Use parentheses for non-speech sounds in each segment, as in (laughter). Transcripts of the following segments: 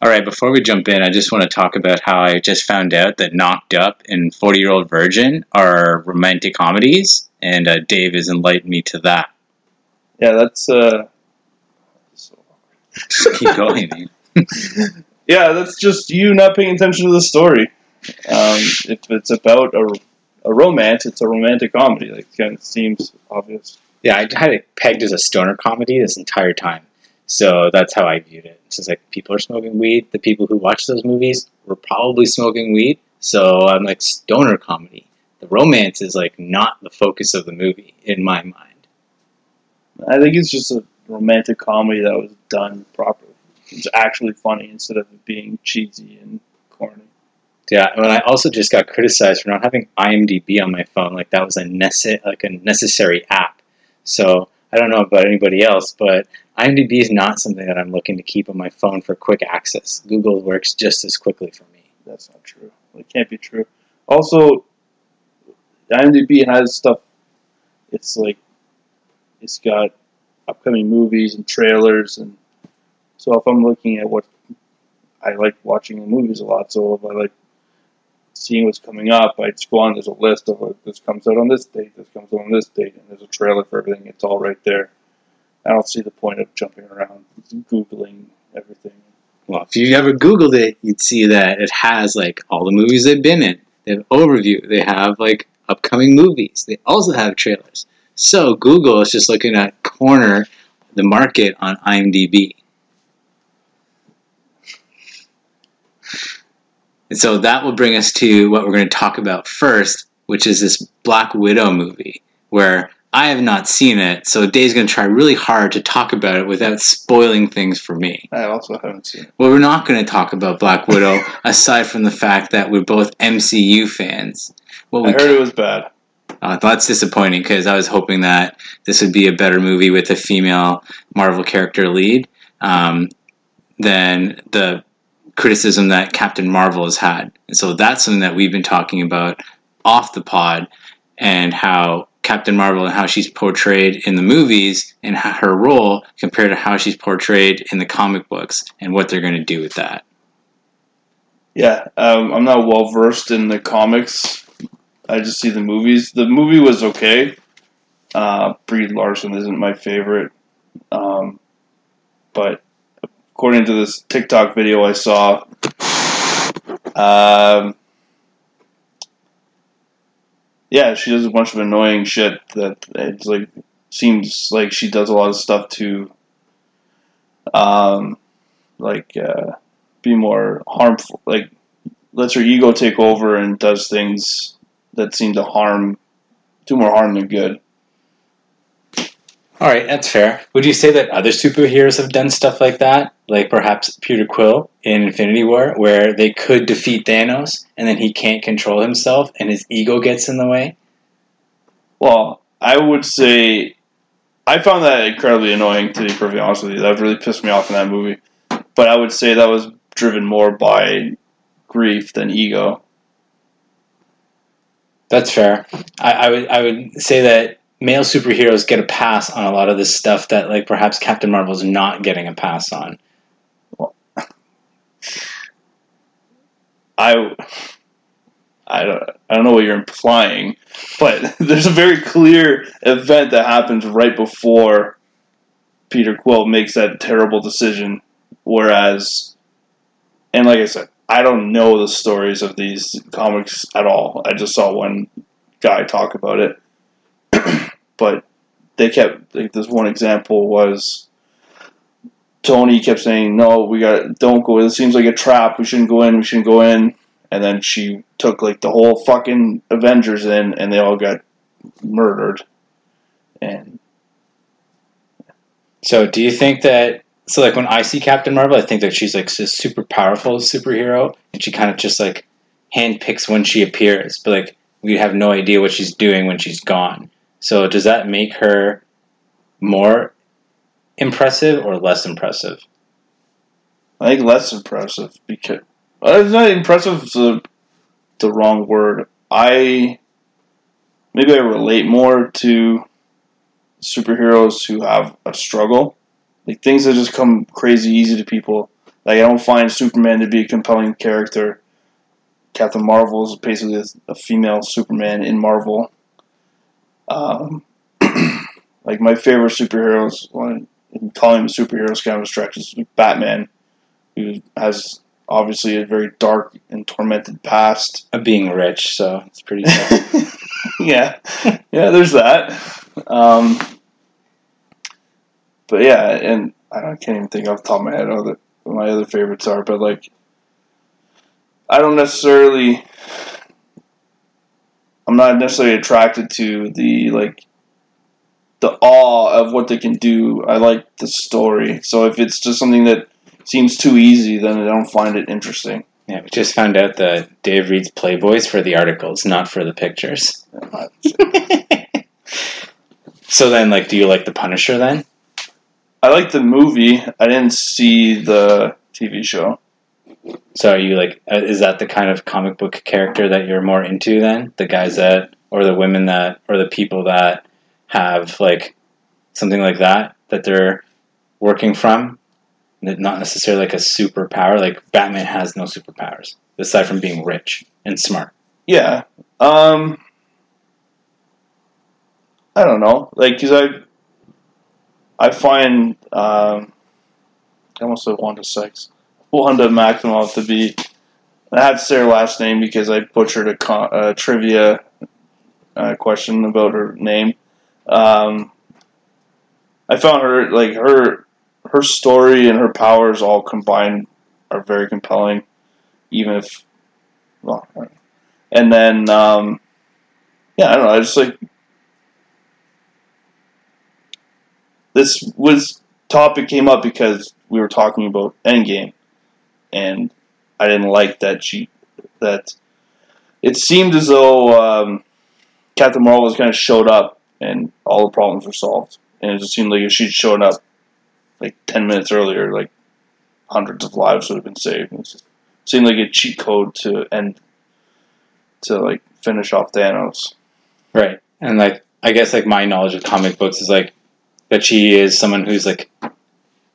All right, before we jump in, I just want to talk about how I just found out that Knocked Up and 40 Year Old Virgin are romantic comedies, and uh, Dave has enlightened me to that. Yeah, that's uh. Just (laughs) keep going, man. (laughs) yeah, that's just you not paying attention to the story. Um, if it's about a, a romance, it's a romantic comedy. Like, kind of seems obvious. Yeah, I had it pegged as a stoner comedy this entire time. So that's how I viewed it. It's just like people are smoking weed. The people who watch those movies were probably smoking weed. So I'm like stoner comedy. The romance is like not the focus of the movie in my mind. I think it's just a romantic comedy that was done properly. It's actually funny instead of it being cheesy and corny. Yeah, and I also just got criticized for not having IMDb on my phone. Like that was a nece- like a necessary app. So I don't know about anybody else, but IMDb is not something that I'm looking to keep on my phone for quick access. Google works just as quickly for me. That's not true. It can't be true. Also, IMDb has stuff. It's like it's got upcoming movies and trailers, and so if I'm looking at what I like watching the movies a lot, so if I like seeing what's coming up, I just go on. There's a list of like, this comes out on this date, this comes out on this date, and there's a trailer for everything. It's all right there. I don't see the point of jumping around, googling everything. Well, if you ever Googled it, you'd see that it has like all the movies they've been in. They have overview. They have like upcoming movies. They also have trailers. So Google is just looking at corner the market on IMDb. And so that will bring us to what we're going to talk about first, which is this Black Widow movie, where I have not seen it. So Dave's going to try really hard to talk about it without spoiling things for me. I also haven't seen it. Well, we're not going to talk about Black Widow (laughs) aside from the fact that we're both MCU fans. Well, I we heard it was bad. uh, that's disappointing because I was hoping that this would be a better movie with a female Marvel character lead um, than the criticism that Captain Marvel has had. And so that's something that we've been talking about off the pod and how Captain Marvel and how she's portrayed in the movies and her role compared to how she's portrayed in the comic books and what they're going to do with that. Yeah, um, I'm not well versed in the comics. I just see the movies. The movie was okay. Uh, Brie Larson isn't my favorite, um, but according to this TikTok video I saw, um, yeah, she does a bunch of annoying shit that it's like seems like she does a lot of stuff to, um, like uh, be more harmful. Like lets her ego take over and does things that seem to harm, do more harm than good. All right, that's fair. Would you say that other superheroes have done stuff like that? Like perhaps Peter Quill in Infinity War, where they could defeat Thanos and then he can't control himself and his ego gets in the way? Well, I would say I found that incredibly annoying. To be perfectly honest with you, that really pissed me off in that movie. But I would say that was driven more by grief than ego. That's fair. I, I would I would say that male superheroes get a pass on a lot of this stuff that like perhaps Captain Marvel's not getting a pass on. I I don't I don't know what you're implying, but (laughs) there's a very clear event that happens right before Peter Quill makes that terrible decision. Whereas, and like I said, I don't know the stories of these comics at all. I just saw one guy talk about it, but they kept like this one example was Tony kept saying, "No, we got don't go. It seems like a trap. We shouldn't go in. We shouldn't go in." And then she took like the whole fucking Avengers in, and they all got murdered. And So do you think that so like when I see Captain Marvel, I think that she's like this super powerful superhero and she kind of just like handpicks when she appears, but like we have no idea what she's doing when she's gone. So does that make her more impressive or less impressive? I think less impressive because well, it's not impressive. Is the the wrong word. I maybe I relate more to superheroes who have a struggle, like things that just come crazy easy to people. Like I don't find Superman to be a compelling character. Captain Marvel is basically a female Superman in Marvel. Um, (clears throat) like my favorite superheroes, one calling him a superhero is kind of a stretch. Is Batman, who has obviously a very dark and tormented past. Of being rich, so it's pretty (laughs) yeah, yeah. There's that. Um, but yeah, and I, don't, I can't even think off the top of my head what my other favorites are. But like, I don't necessarily. I'm not necessarily attracted to the like the awe of what they can do. I like the story. So if it's just something that seems too easy, then I don't find it interesting. Yeah, we just found out that Dave reads Playboys for the articles, not for the pictures. (laughs) so then, like, do you like the Punisher then? I like the movie. I didn't see the TV show. So are you like, uh, is that the kind of comic book character that you're more into then? The guys that, or the women that, or the people that have like something like that that they're working from? Not necessarily like a superpower. Like Batman has no superpowers aside from being rich and smart. Yeah. Um. I don't know. Like, cause I, I find um, I almost said Wanda Sykes. Wanda Maximoff to be. I have to say her last name because I butchered a, con- a trivia uh, question about her name. Um, I found her like her her story and her powers all combined are very compelling, even if well, and then um, yeah, I don't know. I just like this was topic came up because we were talking about Endgame, and I didn't like that she that it seemed as though um, Captain Marvel was kind of showed up and all the problems were solved. And it just seemed like if she'd shown up like ten minutes earlier, like hundreds of lives would have been saved. It just seemed like a cheat code to end to like finish off Thanos. Right, and like I guess like my knowledge of comic books is like that she is someone who's like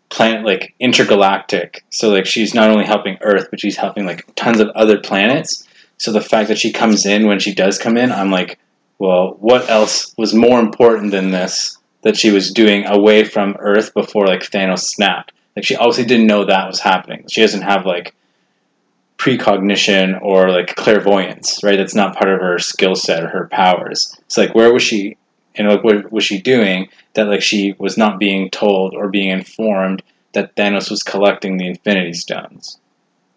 planet like intergalactic. So like she's not only helping Earth, but she's helping like tons of other planets. So the fact that she comes in when she does come in, I'm like, well, what else was more important than this that she was doing away from Earth before like Thanos snapped? Like she obviously didn't know that was happening. She doesn't have like precognition or like clairvoyance, right? That's not part of her skill set or her powers. It's like where was she and like what was she doing that like she was not being told or being informed that Thanos was collecting the Infinity Stones?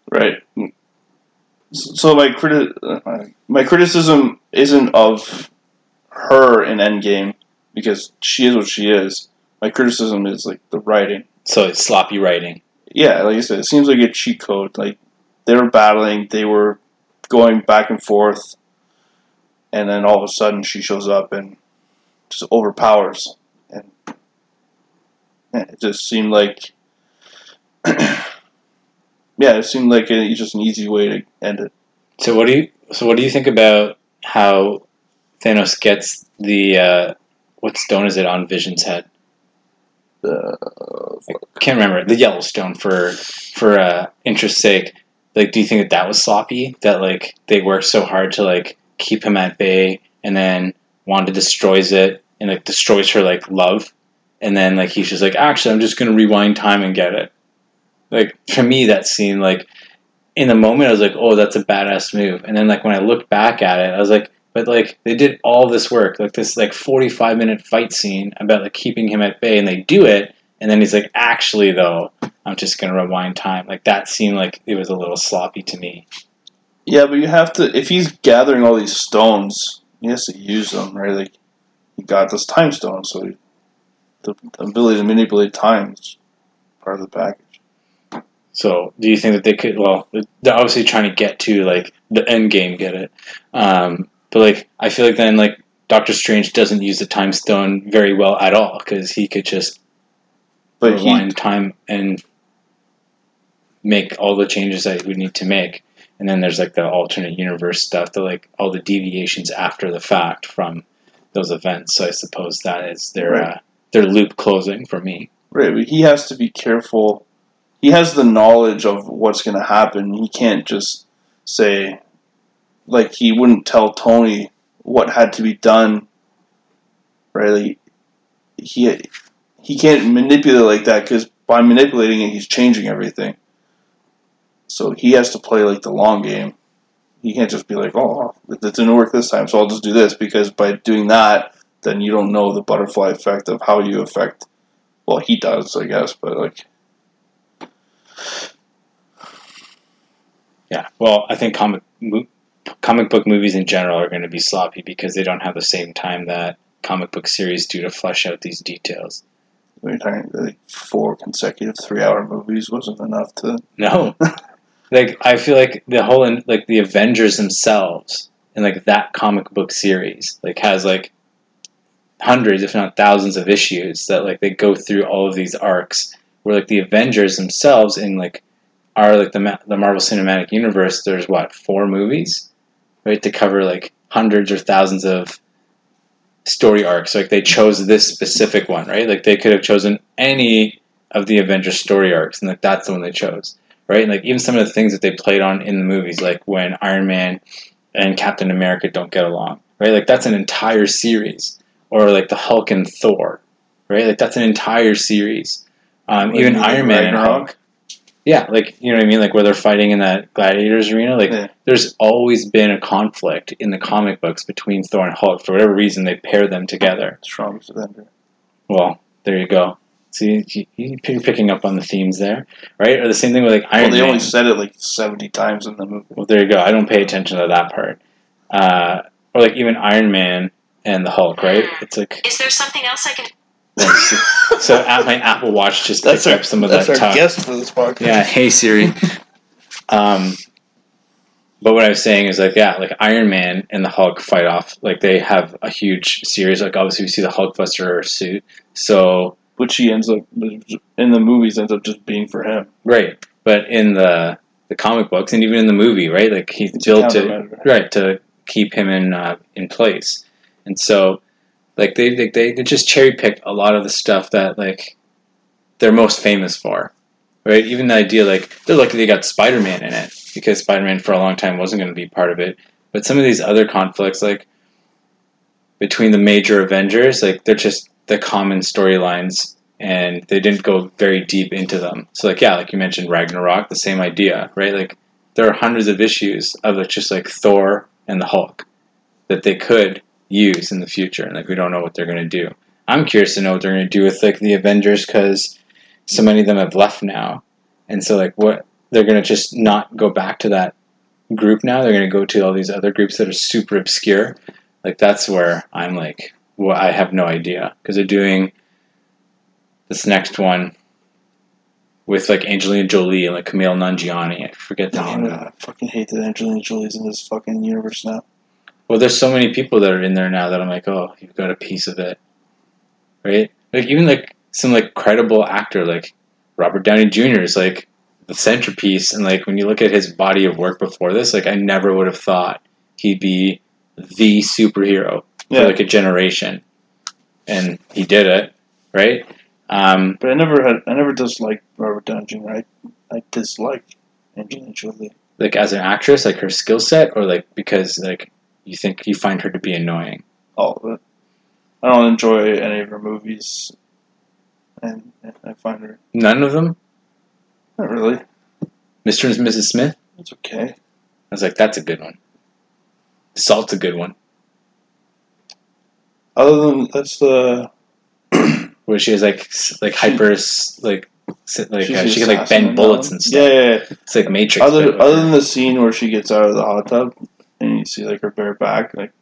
Right. So my criti- my criticism isn't of her in Endgame because she is what she is. My criticism is like the writing. So it's sloppy writing. Yeah, like I said, it seems like a cheat code. Like they were battling, they were going back and forth, and then all of a sudden she shows up and just overpowers, and it just seemed like, (clears throat) yeah, it seemed like a, just an easy way to end it. So what do you? So what do you think about how Thanos gets the uh, what stone is it on Vision's head? Uh, I can't remember the yellow stone for for uh, interest sake. Like, do you think that that was sloppy? That like they worked so hard to like keep him at bay, and then Wanda destroys it and like destroys her like love, and then like he's just like, actually, I'm just gonna rewind time and get it. Like for me, that scene like in the moment, I was like, oh, that's a badass move, and then like when I looked back at it, I was like, but like they did all this work, like this like 45 minute fight scene about like keeping him at bay, and they do it, and then he's like, actually though, I'm just gonna rewind time. Like that seemed like it was a little sloppy to me. Yeah, but you have to if he's gathering all these stones, he has to use them, right? Like he got this time stone, so he, the, the ability to manipulate time is part of the package. So, do you think that they could? Well, they're obviously trying to get to like the end game, get it? Um, but like, I feel like then like Doctor Strange doesn't use the time stone very well at all because he could just But rewind he, time and make all the changes that we need to make. And then there's like the alternate universe stuff, the like all the deviations after the fact from those events. So I suppose that is their Right. uh, their loop closing for me. right, but he has to be careful. he has the knowledge of what's going to happen. He can't just say, like, he wouldn't tell Tony what had to be done, right? Like, he he can't manipulate like that because by manipulating it, he's changing everything. So he has to play like the long game. He can't just be like, "Oh, it didn't work this time, so I'll just do this." Because by doing that, then you don't know the butterfly effect of how you affect. Well, he does, I guess, but like, Yeah. Well, I think comic mo- comic book movies in general are going to be sloppy because they don't have the same time that comic book series do to flesh out these details. we're talking like four consecutive three-hour movies wasn't enough to. No. (laughs) like I feel like the whole in, like the Avengers themselves and like that comic book series like has like hundreds if not thousands of issues that like they go through all of these arcs where like the Avengers themselves in like are like the Ma- the Marvel Cinematic Universe there's what four movies? Right? To cover like hundreds or thousands of story arcs. Like they chose this specific one right? Like they could have chosen any of the Avengers story arcs and like that's the one they chose right? Like even some of the things that they played on in the movies, like when Iron Man and Captain America don't get along, right? Like that's an entire series, or like the Hulk and Thor, right? Like that's an entire series. Um, Like, even Iron Man and Ragnarok? Hulk. Yeah, like you know what I mean, like where they're fighting in that gladiators arena. Like Yeah. there's always been a conflict in the comic books between Thor and Hulk. For whatever reason, they pair them together. Strongest Avenger. Well, there you go. See, you- you're picking up on the themes there, right? Or the same thing with like Iron Man. Well, they Man. only said it like seventy times in the movie. Well, there you go. I don't pay attention to that part. Uh, or like even Iron Man and the Hulk, right? It's like Is there something else I can? (laughs) so at my Apple Watch just That's picked our up some of that's that our talk. guest for this podcast. Yeah, hey Siri. (laughs) um, but what I was saying is like yeah, like Iron Man and the Hulk fight off. Like they have a huge series. Like obviously we see the Hulkbuster suit. So which he ends up in the movies ends up just being for him. right, but in the the comic books and even in the movie, right? Like he's built to right to keep him in uh, in place and so like they, they they just cherry picked a lot of the stuff that like they're most famous for right even the idea like they're lucky they got spider-man in it because spider-man for a long time wasn't going to be part of it but some of these other conflicts like between the major avengers like they're just the common storylines and they didn't go very deep into them so like yeah like you mentioned ragnarok the same idea right like there are hundreds of issues of just like Thor and the Hulk that they could use in the future, and like we don't know what they're going to do. I'm curious to know what they're going to do with like the Avengers because so many of them have left now, and so like what they're going to just not go back to that group now. They're going to go to all these other groups that are super obscure. Like that's where I'm like, well, I have no idea because they're doing this next one with like Angelina Jolie and like Kumail Nanjiani. I forget the name Oh, of I fucking hate that Angelina Jolie's in this fucking universe now. Well, there's so many people that are in there now that I'm like, oh, you've got a piece of it, right? Like even like some like credible actor like Robert Downey Jr. is like the centerpiece, and like when you look at his body of work before this, like I never would have thought he'd be the superhero Yeah. for like a generation, and he did it, right? Um, But I never had I never disliked Robert Downey Jr. I I disliked Angelina Jolie. like as an actress, like her skill set, or like because like you think you find her to be annoying. All of it. I don't enjoy any of her movies, and, and I find her None of them, not really. Mr. and Mrs. Smith. It's okay. I was like, that's a good one. Salt's a good one. Other than that's the (clears throat) Where she has like like hyper like like uh, she can like bend bullets and stuff. Yeah, yeah, yeah. It's like Matrix. Other other than the scene where she gets out of the hot tub and you see like her bare back, like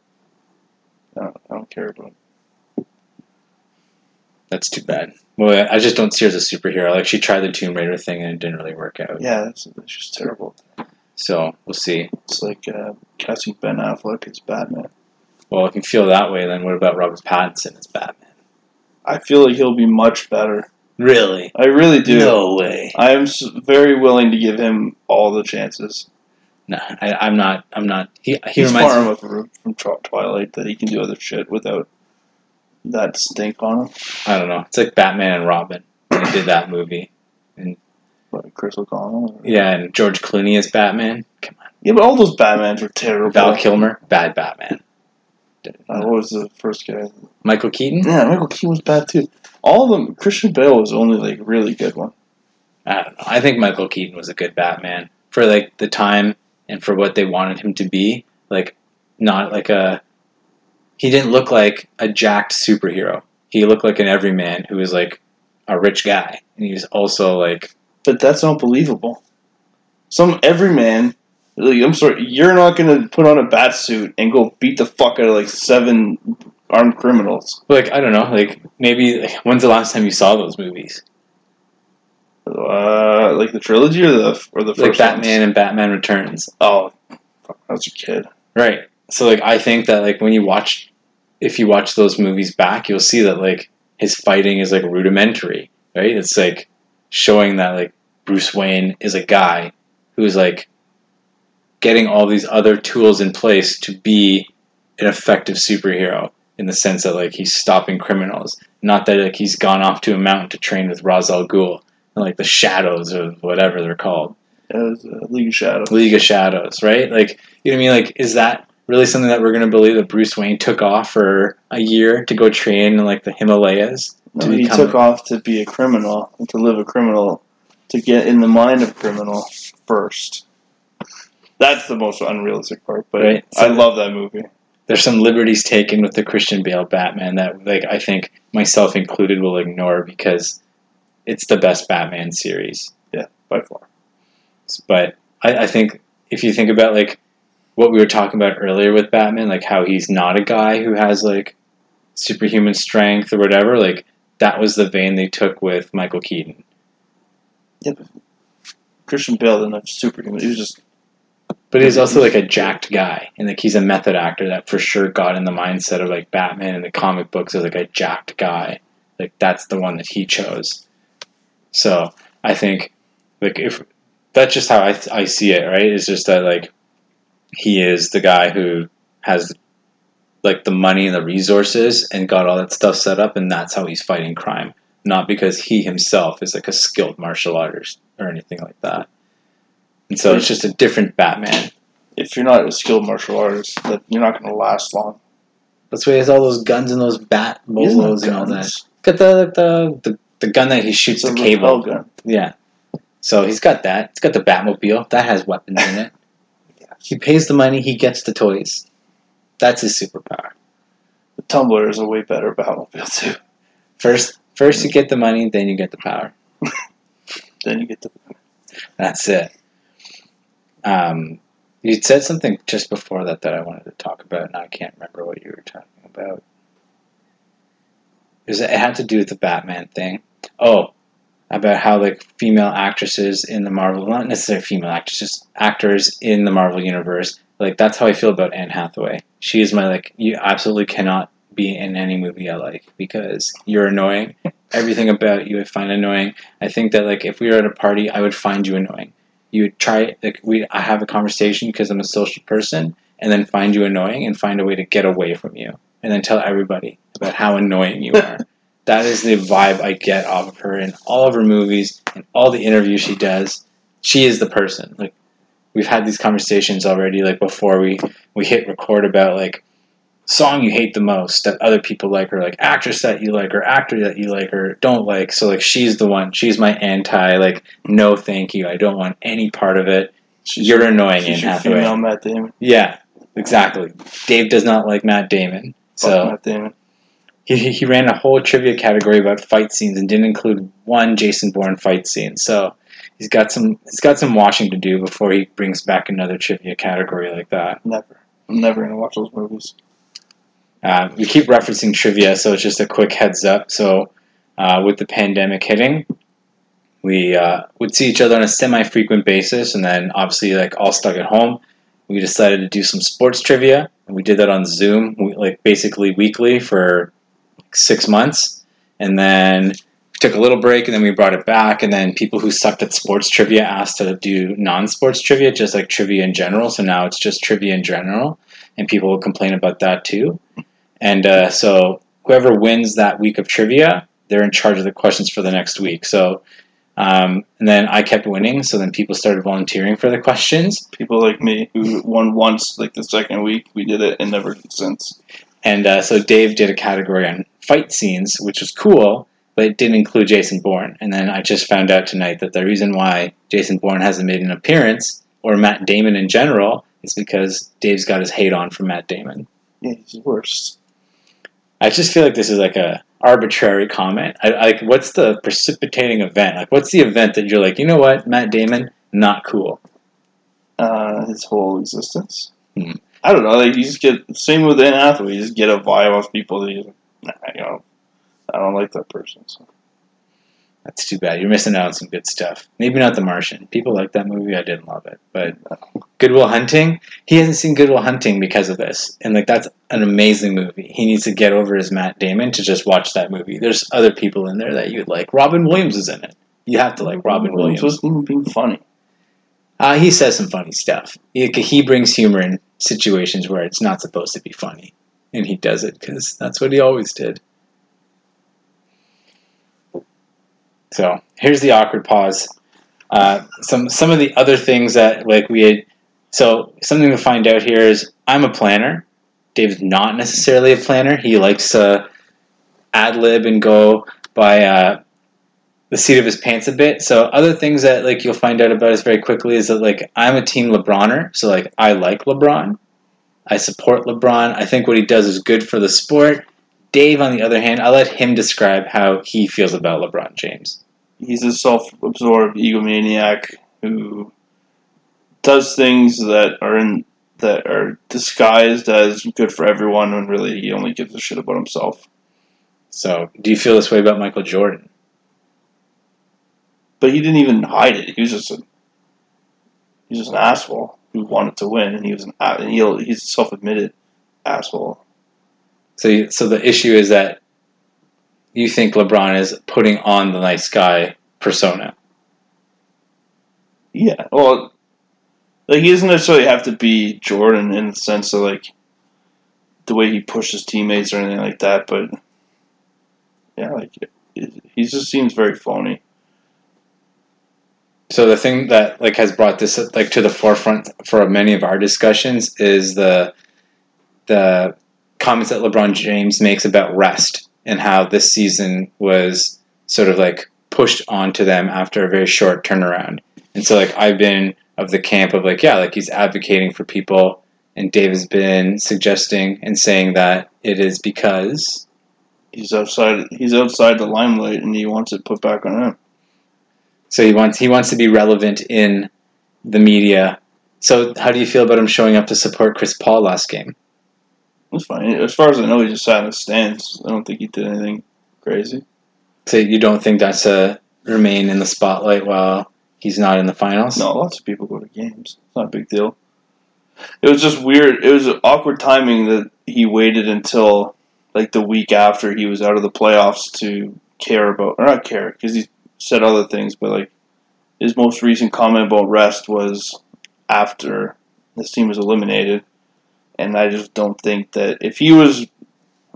I don't, I don't care about. It. that's too bad. Well, I just don't see her as a superhero. Like she tried the Tomb Raider thing and it didn't really work out. Yeah, that's, that's just terrible. So we'll see. It's like uh, casting Ben Affleck as Batman. Well, if you feel that way, then what about Robert Pattinson as Batman? I feel like he'll be much better. Really? I really do. No way. I am very willing to give him all the chances. No, I, I'm not. I'm not. He he He's reminds far me. enough from, from Twilight that he can do other shit without that stink on him. I don't know. It's like Batman and Robin when they did that movie, and Like Chris O'Donnell. Yeah, and George Clooney as Batman. Come on. Yeah, but all those Batmans were terrible. Val Kilmer, bad Batman. Uh, what was the first guy? Michael Keaton. Yeah, Michael Keaton was bad too. All of them. Christian Bale was the only like really good one. I don't know. I think Michael Keaton was a good Batman for like the time and for what they wanted him to be. Like, not like a. He didn't look like a jacked superhero. He looked like an everyman who was like a rich guy, and he was also like But that's not believable. Some everyman. Like, I'm sorry, you're not gonna put on a bat suit and go beat the fuck out of like seven armed criminals. like I don't know. Like maybe like, when's the last time you saw those movies? Uh, like the trilogy or the or the first Like Batman ones? and Batman Returns. Oh, fuck, I was a kid. Right. So like I think that like when you watch if you watch those movies back, you'll see that like his fighting is like rudimentary, right? It's like showing that like Bruce Wayne is a guy who's like getting all these other tools in place to be an effective superhero in the sense that like he's stopping criminals. Not that like he's gone off to a mountain to train with Ra's al Ghul, and, like the shadows or whatever they're called. Uh, League of Shadows. League of Shadows, right? Like, you know what I mean? Like, is that really something that we're going to believe that Bruce Wayne took off for a year to go train in like the Himalayas? No, he become took off to be a criminal and to live a criminal, to get in the mind of a criminal first. That's the most unrealistic part, but Right. I love that movie. There's some liberties taken with the Christian Bale Batman that, like, I think myself included will ignore because it's the best Batman series. Yeah, By far, But I, I think if you think about like what we were talking about earlier with Batman, like how he's not a guy who has like superhuman strength or whatever, like that was the vein they took with Michael Keaton. Christian Bale didn't have superhuman. He was just But he's also like a jacked guy, and like he's a method actor that for sure got in the mindset of like Batman in the comic books as like a jacked guy. Like that's the one that he chose. So I think like if that's just how I I see it, right? It's just that like he is the guy who has like the money and the resources and got all that stuff set up, and that's how he's fighting crime. Not because he himself is like a skilled martial artist or anything like that. And so it's just a different Batman. if you're not a skilled martial artist, that you're not going to last long. That's why he has all those guns and those bat He bolos and all that. Got the, the the the gun that he shoots It's the cable. rappel gun. Yeah. So he's got that. He's got the Batmobile. That has weapons in it. He pays the money. He gets the toys. That's his superpower. The Tumbler is a way better Batmobile too. First, first you mm. get the money, then you get the power. (laughs) Then you get the That's it. Um, you said something just before that that I wanted to talk about, and I can't remember what you were talking about. It, was, it had to do with the Batman thing. Oh, about how like female actresses in the Marvel, not necessarily female actresses, actors in the Marvel universe. Like that's how I feel about Anne Hathaway. She is my like. You absolutely cannot be in any movie I like because you're annoying. (laughs) Everything about you I find annoying. I think that like if we were at a party, I would find you annoying. You would try like we I have a conversation because I'm a social person, and then find you annoying and find a way to get away from you, and then tell everybody about how annoying you are. (laughs) that is the vibe I get off of her in all of her movies and all the interviews she does. She is the person. Like we've had these conversations already, like before we we hit record about like song you hate the most that other people like or like actress that you like or actor that you like or don't like so like she's the one she's my anti like no thank you i don't want any part of it she's you're annoying in she's your hathaway female Matt Damon. yeah exactly dave does not like matt damon so Matt Damon. he, he ran a whole trivia category about fight scenes and didn't include one jason bourne fight scene so he's got some he's got some washing to do before he brings back another trivia category like that Never. I'm never gonna watch those movies. Uh, we keep referencing trivia, so it's just a quick heads up. So, uh, with the pandemic hitting, we uh, would see each other on a semi-frequent basis, and then obviously, like all stuck at home, we decided to do some sports trivia, and we did that on Zoom, we, like basically weekly for six months, and then took a little break, and then we brought it back, and then people who sucked at sports trivia asked to do non-sports trivia, just like trivia in general. So now it's just trivia in general, and people will complain about that too. And uh, so whoever wins that week of trivia, they're in charge of the questions for the next week. So Um, and then I kept winning, so then people started volunteering for the questions. People like me who won once, like the second week we did it, and never since. And uh, so Dave did a category on fight scenes, which was cool, but it didn't include Jason Bourne. And then I just found out tonight that the reason why Jason Bourne hasn't made an appearance, or Matt Damon in general, is because Dave's got his hate on from Matt Damon. Yeah, he's the worst. I just feel like this is like a arbitrary comment. I, like, what's the precipitating event? Like, what's the event that you're like, you know what, Matt Damon, not cool. Uh, his whole existence. Hmm. I don't know. Like you just get same with an athlete. You just get a vibe off people that you, you know, I don't like that person. So. That's too bad. You're missing out on some good stuff. Maybe not The Martian. People like that movie. I didn't love it, but Good Will Hunting. He hasn't seen Good Will Hunting because of this, and like that's an amazing movie. He needs to get over his Matt Damon to just watch that movie. There's other people in there that you'd like. Robin Williams is in it. You have to like Robin Williams. wasn't being funny. Uh, he says some funny stuff. He, he brings humor in situations where it's not supposed to be funny, and he does it because that's what he always did. So here's the awkward pause. Uh, some some of the other things that like we had. So something to find out here is I'm a planner. Dave's not necessarily a planner. He likes to ad lib and go by uh, the seat of his pants a bit. So other things that like you'll find out about us very quickly is that like I'm a team LeBroner. So like I like LeBron. I support LeBron. I think what he does is good for the sport. Dave, on the other hand, I'll let him describe how he feels about LeBron James. He's a self-absorbed egomaniac who does things that are in that are disguised as good for everyone when really he only gives a shit about himself. So, do you feel this way about Michael Jordan? But he didn't even hide it. He was just a he's just an asshole who wanted to win, and he was an and he, he's a self-admitted asshole. So, so the issue is that you think LeBron is putting on the nice guy persona. Yeah, well, like he doesn't necessarily have to be Jordan in the sense of like the way he pushes teammates or anything like that, but yeah, like he just seems very phony. So the thing that like has brought this like to the forefront for many of our discussions is the the comments that LeBron James makes about rest and how this season was sort of like pushed onto them after a very short turnaround. And so like I've been of the camp of like yeah, like he's advocating for people and Dave has been suggesting and saying that it is because he's outside he's outside the limelight and he wants it put back on him. So he wants he wants to be relevant in the media. So how do you feel about him showing up to support Chris Paul last game? That's fine. As far as I know, he just sat in the stands. I don't think he did anything crazy. So you don't think that's a remain in the spotlight while he's not in the finals? No, lots of people go to games. It's not a big deal. It was just weird. It was awkward timing that he waited until like the week after he was out of the playoffs to care about, or not care, because he said other things, but like his most recent comment about rest was after this team was eliminated and I just don't think that if he was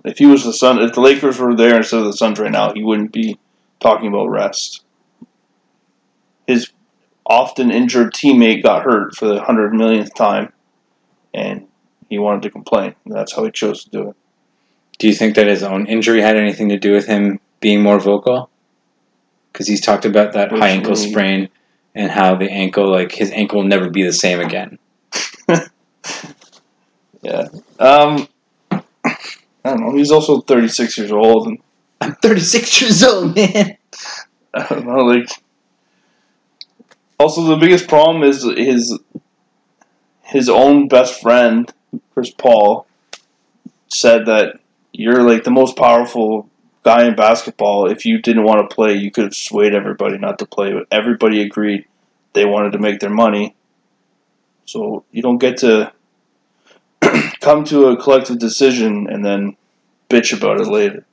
if he was the Sun if the Lakers were there instead of the Suns right now, he wouldn't be talking about rest. His often injured teammate got hurt for the hundred millionth time, and he wanted to complain. That's how he chose to do it. Do you think that his own injury had anything to do with him being more vocal? Because he's talked about that Which high ankle really? sprain and how the ankle, like his ankle, will never be the same again. (laughs) Yeah. Um, I don't know. He's also 36 years old, and I'm 36 years old, man. I don't know. Like, also the biggest problem is his his own best friend, Chris Paul, said that you're like the most powerful guy in basketball. If you didn't want to play, you could have swayed everybody not to play, but everybody agreed they wanted to make their money. So you don't get to come to a collective decision and then bitch about it later.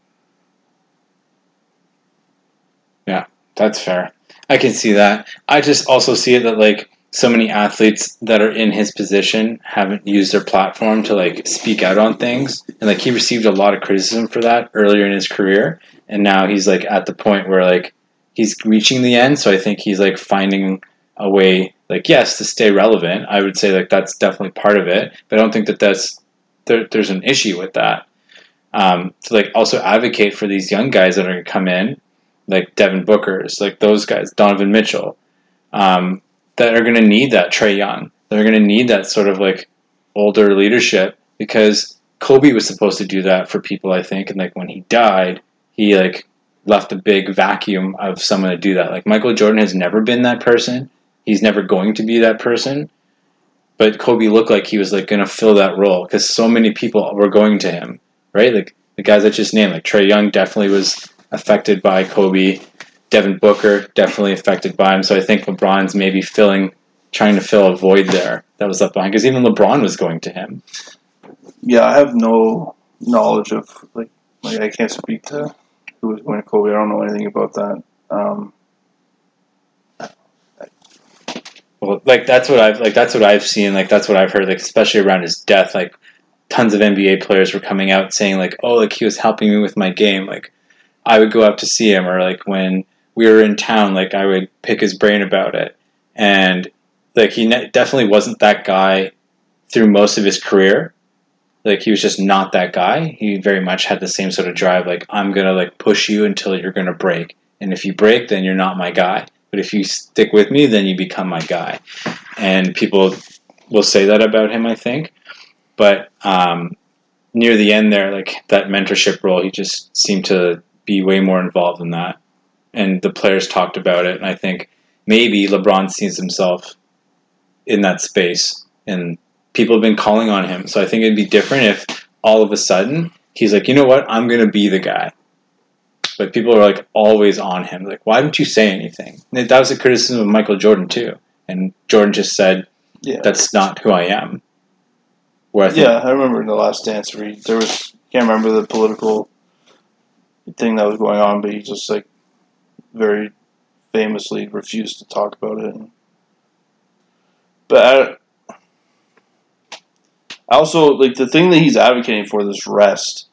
Yeah, that's fair. I can see that. I just also see it that like so many athletes that are in his position haven't used their platform to like speak out on things and like he received a lot of criticism for that earlier in his career and now he's like at the point where like he's reaching the end. So I think he's like finding a way, like yes, to stay relevant. I would say like that's definitely part of it, but I don't think that that's there, there's an issue with that. Um, to like also advocate for these young guys that are going to come in, like Devin Booker's, like those guys, Donovan Mitchell, um, that are going to need that Trae Young. They're going to need that sort of like older leadership because Kobe was supposed to do that for people, I think, and like when he died, he like left a big vacuum of someone to do that. Like Michael Jordan has never been that person. He's never going to be that person. But Kobe looked like he was like going to fill that role because so many people were going to him, right? Like the guys I just named, like Trae Young definitely was affected by Kobe. Devin Booker definitely affected by him. So I think LeBron's maybe filling, trying to fill a void there that was left behind because even LeBron was going to him. Yeah, I have no knowledge of like like I can't speak to who was going to Kobe. I don't know anything about that. Um, Well, like that's what I've like that's what I've seen. Like that's what I've heard. Like especially around his death, like tons of NBA players were coming out saying like, "Oh, like he was helping me with my game." Like I would go out to see him, or like when we were in town, like I would pick his brain about it. And like he ne- definitely wasn't that guy through most of his career. Like he was just not that guy. He very much had the same sort of drive. Like I'm gonna like push you until you're gonna break, and if you break, then you're not my guy. But if you stick with me, then you become my guy. And people will say that about him, I think. But um, near the end there, like that mentorship role, he just seemed to be way more involved in that. And the players talked about it, and I think maybe LeBron sees himself in that space, and people have been calling on him. So I think it'd be different if all of a sudden he's like, you know what, I'm gonna be the guy. But people are like always on him. Like, why didn't you say anything? And that was a criticism of Michael Jordan too. And Jordan just said, yeah, "That's not who I am." Where I think, yeah. I remember in the last dance where he, there was can't remember the political thing that was going on, but he just like very famously refused to talk about it. But I, I also like the thing that he's advocating for this rest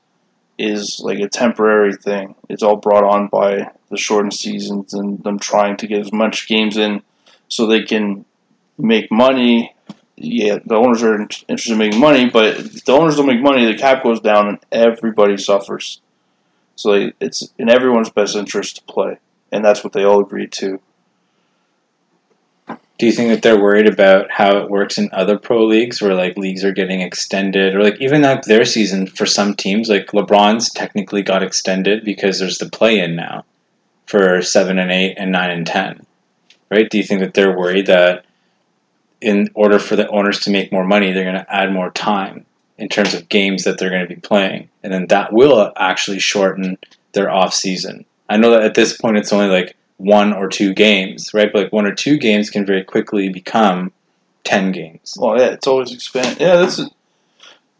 is like a temporary thing. It's all brought on by the shortened seasons and them trying to get as much games in so they can make money. Yeah, the owners are interested in making money, but if the owners don't make money, the cap goes down and everybody suffers. So it's in everyone's best interest to play, and that's what they all agreed to. Do you think that they're worried about how it works in other pro leagues, where like leagues are getting extended, or like even like their season for some teams, like LeBron's technically got extended because there's the play-in now for seven and eight and nine and ten, right? Do you think that they're worried that in order for the owners to make more money, they're going to add more time in terms of games that they're going to be playing, and then that will actually shorten their off season? I know that at this point it's only like one or two games, right? But like one or two games can very quickly become ten games. Well, yeah, it's always expand. Yeah, that's.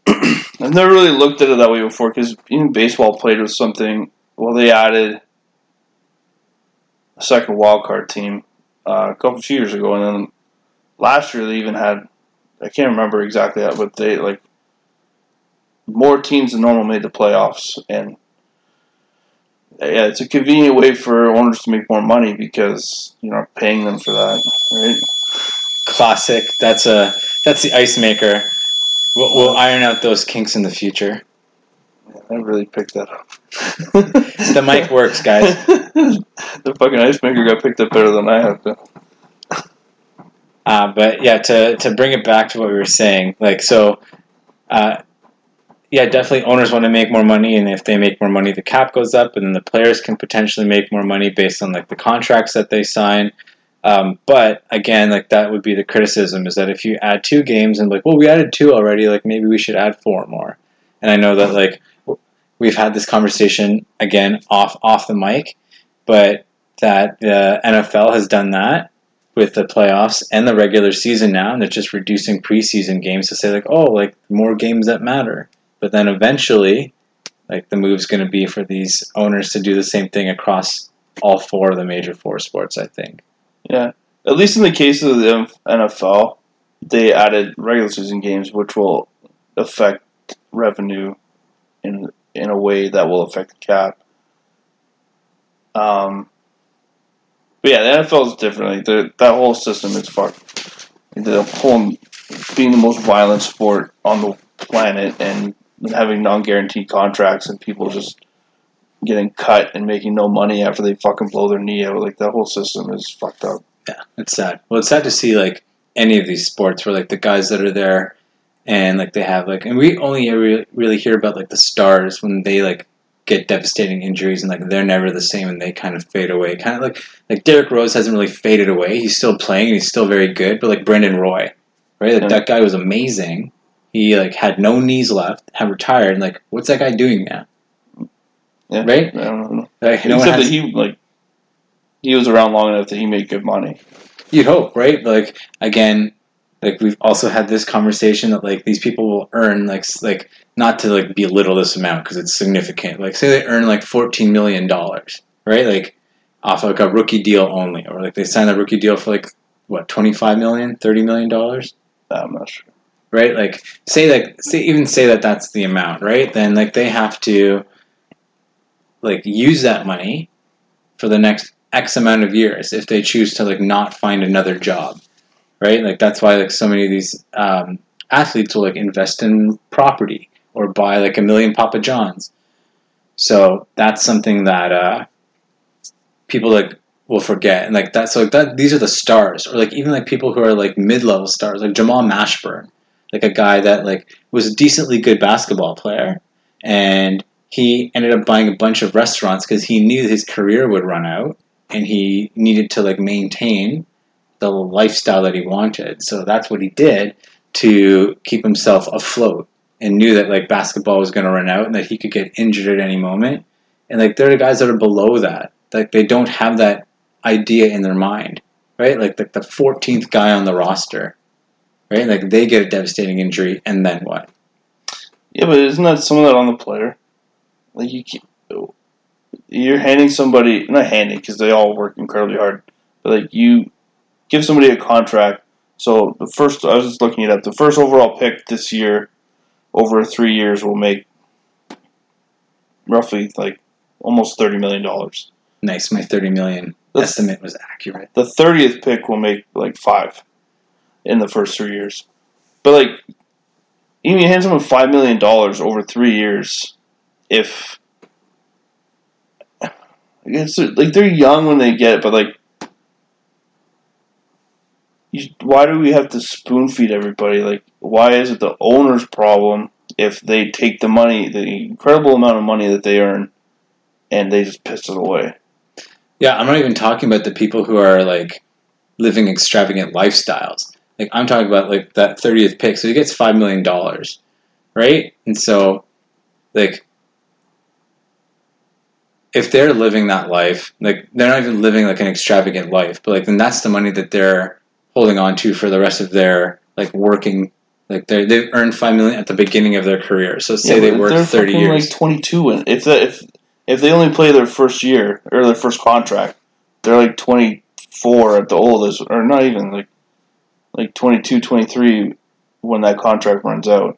(clears throat) I've never really looked at it that way before because even baseball played with something. Well, they added a second wild card team uh, a couple few years ago, and then last year they even had. I can't remember exactly that, but they like more teams than normal made the playoffs, and yeah, it's a convenient way for owners to make more money because you're not paying them for that, right? Classic. That's a that's the ice maker. We'll, we'll iron out those kinks in the future. I really picked that up. (laughs) The mic works, guys. (laughs) the fucking ice maker got picked up better than I have. Been. Uh, but yeah, to to bring it back to what we were saying, like so, uh, yeah, definitely owners want to make more money, and if they make more money, the cap goes up, and then the players can potentially make more money based on like the contracts that they sign. Um, but again, like that would be the criticism is that if you add two games and like, well, we added two already, like maybe we should add four more. And I know that like we've had this conversation again off off the mic, but that the NFL has done that with the playoffs and the regular season now, and they're just reducing preseason games to say like, oh, like more games that matter. But then eventually, like the move's going to be for these owners to do the same thing across all four of the major four sports. I think. Yeah, at least in the case of the NFL, they added regular season games, which will affect revenue in in a way that will affect the cap. Um, But yeah, the NFL is different. Like the, that whole system is fucked. The whole being the most violent sport on the planet and having non-guaranteed contracts and people just getting cut and making no money after they fucking blow their knee out. Like that whole system is fucked up. Yeah, it's sad. Well, it's sad to see like any of these sports where like the guys that are there and like they have like, and we only really hear about like the stars when they like get devastating injuries and like they're never the same and they kind of fade away. Kind of like like Derrick Rose hasn't really faded away. He's still playing and he's still very good. But like Brandon Roy, right? Like Yeah. that guy was amazing. He like had no knees left, had retired. And like, what's that guy doing now? Yeah. Right? I don't know. Like, no Except has- that he like he was around long enough that he made good money. You'd hope, right? But like again, like we've also had this conversation that like these people will earn like like not to like belittle this amount because it's significant. Like say they earn like fourteen million dollars, right? Like off like a rookie deal only, or like they sign a rookie deal for like what 25 million 30 million dollars I'm not sure. Right? Like say like say even say that that's the amount right? Then like they have to like use that money for the next x amount of years if they choose to like not find another job right? Like that's why like so many of these um, athletes will like invest in property or buy like a million papa johns. So that's something that uh, people like will forget. And like that's like that these are the stars. Or like even like people who are like mid-level stars like jamal mashburn like a guy that like was a decently good basketball player and he ended up buying a bunch of restaurants because he knew his career would run out and he needed to like maintain the lifestyle that he wanted. So that's what he did to keep himself afloat and knew that like basketball was going to run out and that he could get injured at any moment. And like there are guys that are below that. Like they don't have that idea in their mind right? Like the, the 14th guy on the roster right? Like they get a devastating injury, and then what? Yeah, but isn't that some of that on the player? Like you, keep, you're handing somebody not handing because they all work incredibly hard, but like you give somebody a contract. So the first, I was just looking it up. The first overall pick this year, over three years, will make roughly like almost thirty million dollars. Nice, my thirty million That's- estimate was accurate. The thirtieth pick will make like five in the first three years. But like, you hand someone five million dollars over three years, if it's like they're young when they get it, but like, you, why do we have to spoon feed everybody? Like, why is it the owner's problem if they take the money, the incredible amount of money that they earn, and they just piss it away? Yeah, I'm not even talking about the people who are like living extravagant lifestyles. Like I'm talking about like that 30th pick. So he gets five million dollars, right? And so, like, if they're living that life, like they're not even living like an extravagant life, but like then that's the money that they're holding on to for the rest of their like working. Like they they've earned five million at the beginning of their career. So say Yeah, they work they're 30 years. Like twenty two, and if that, if if they only play their first year or their first contract, they're like twenty four at the oldest, or not even like like 22, 23 when that contract runs out.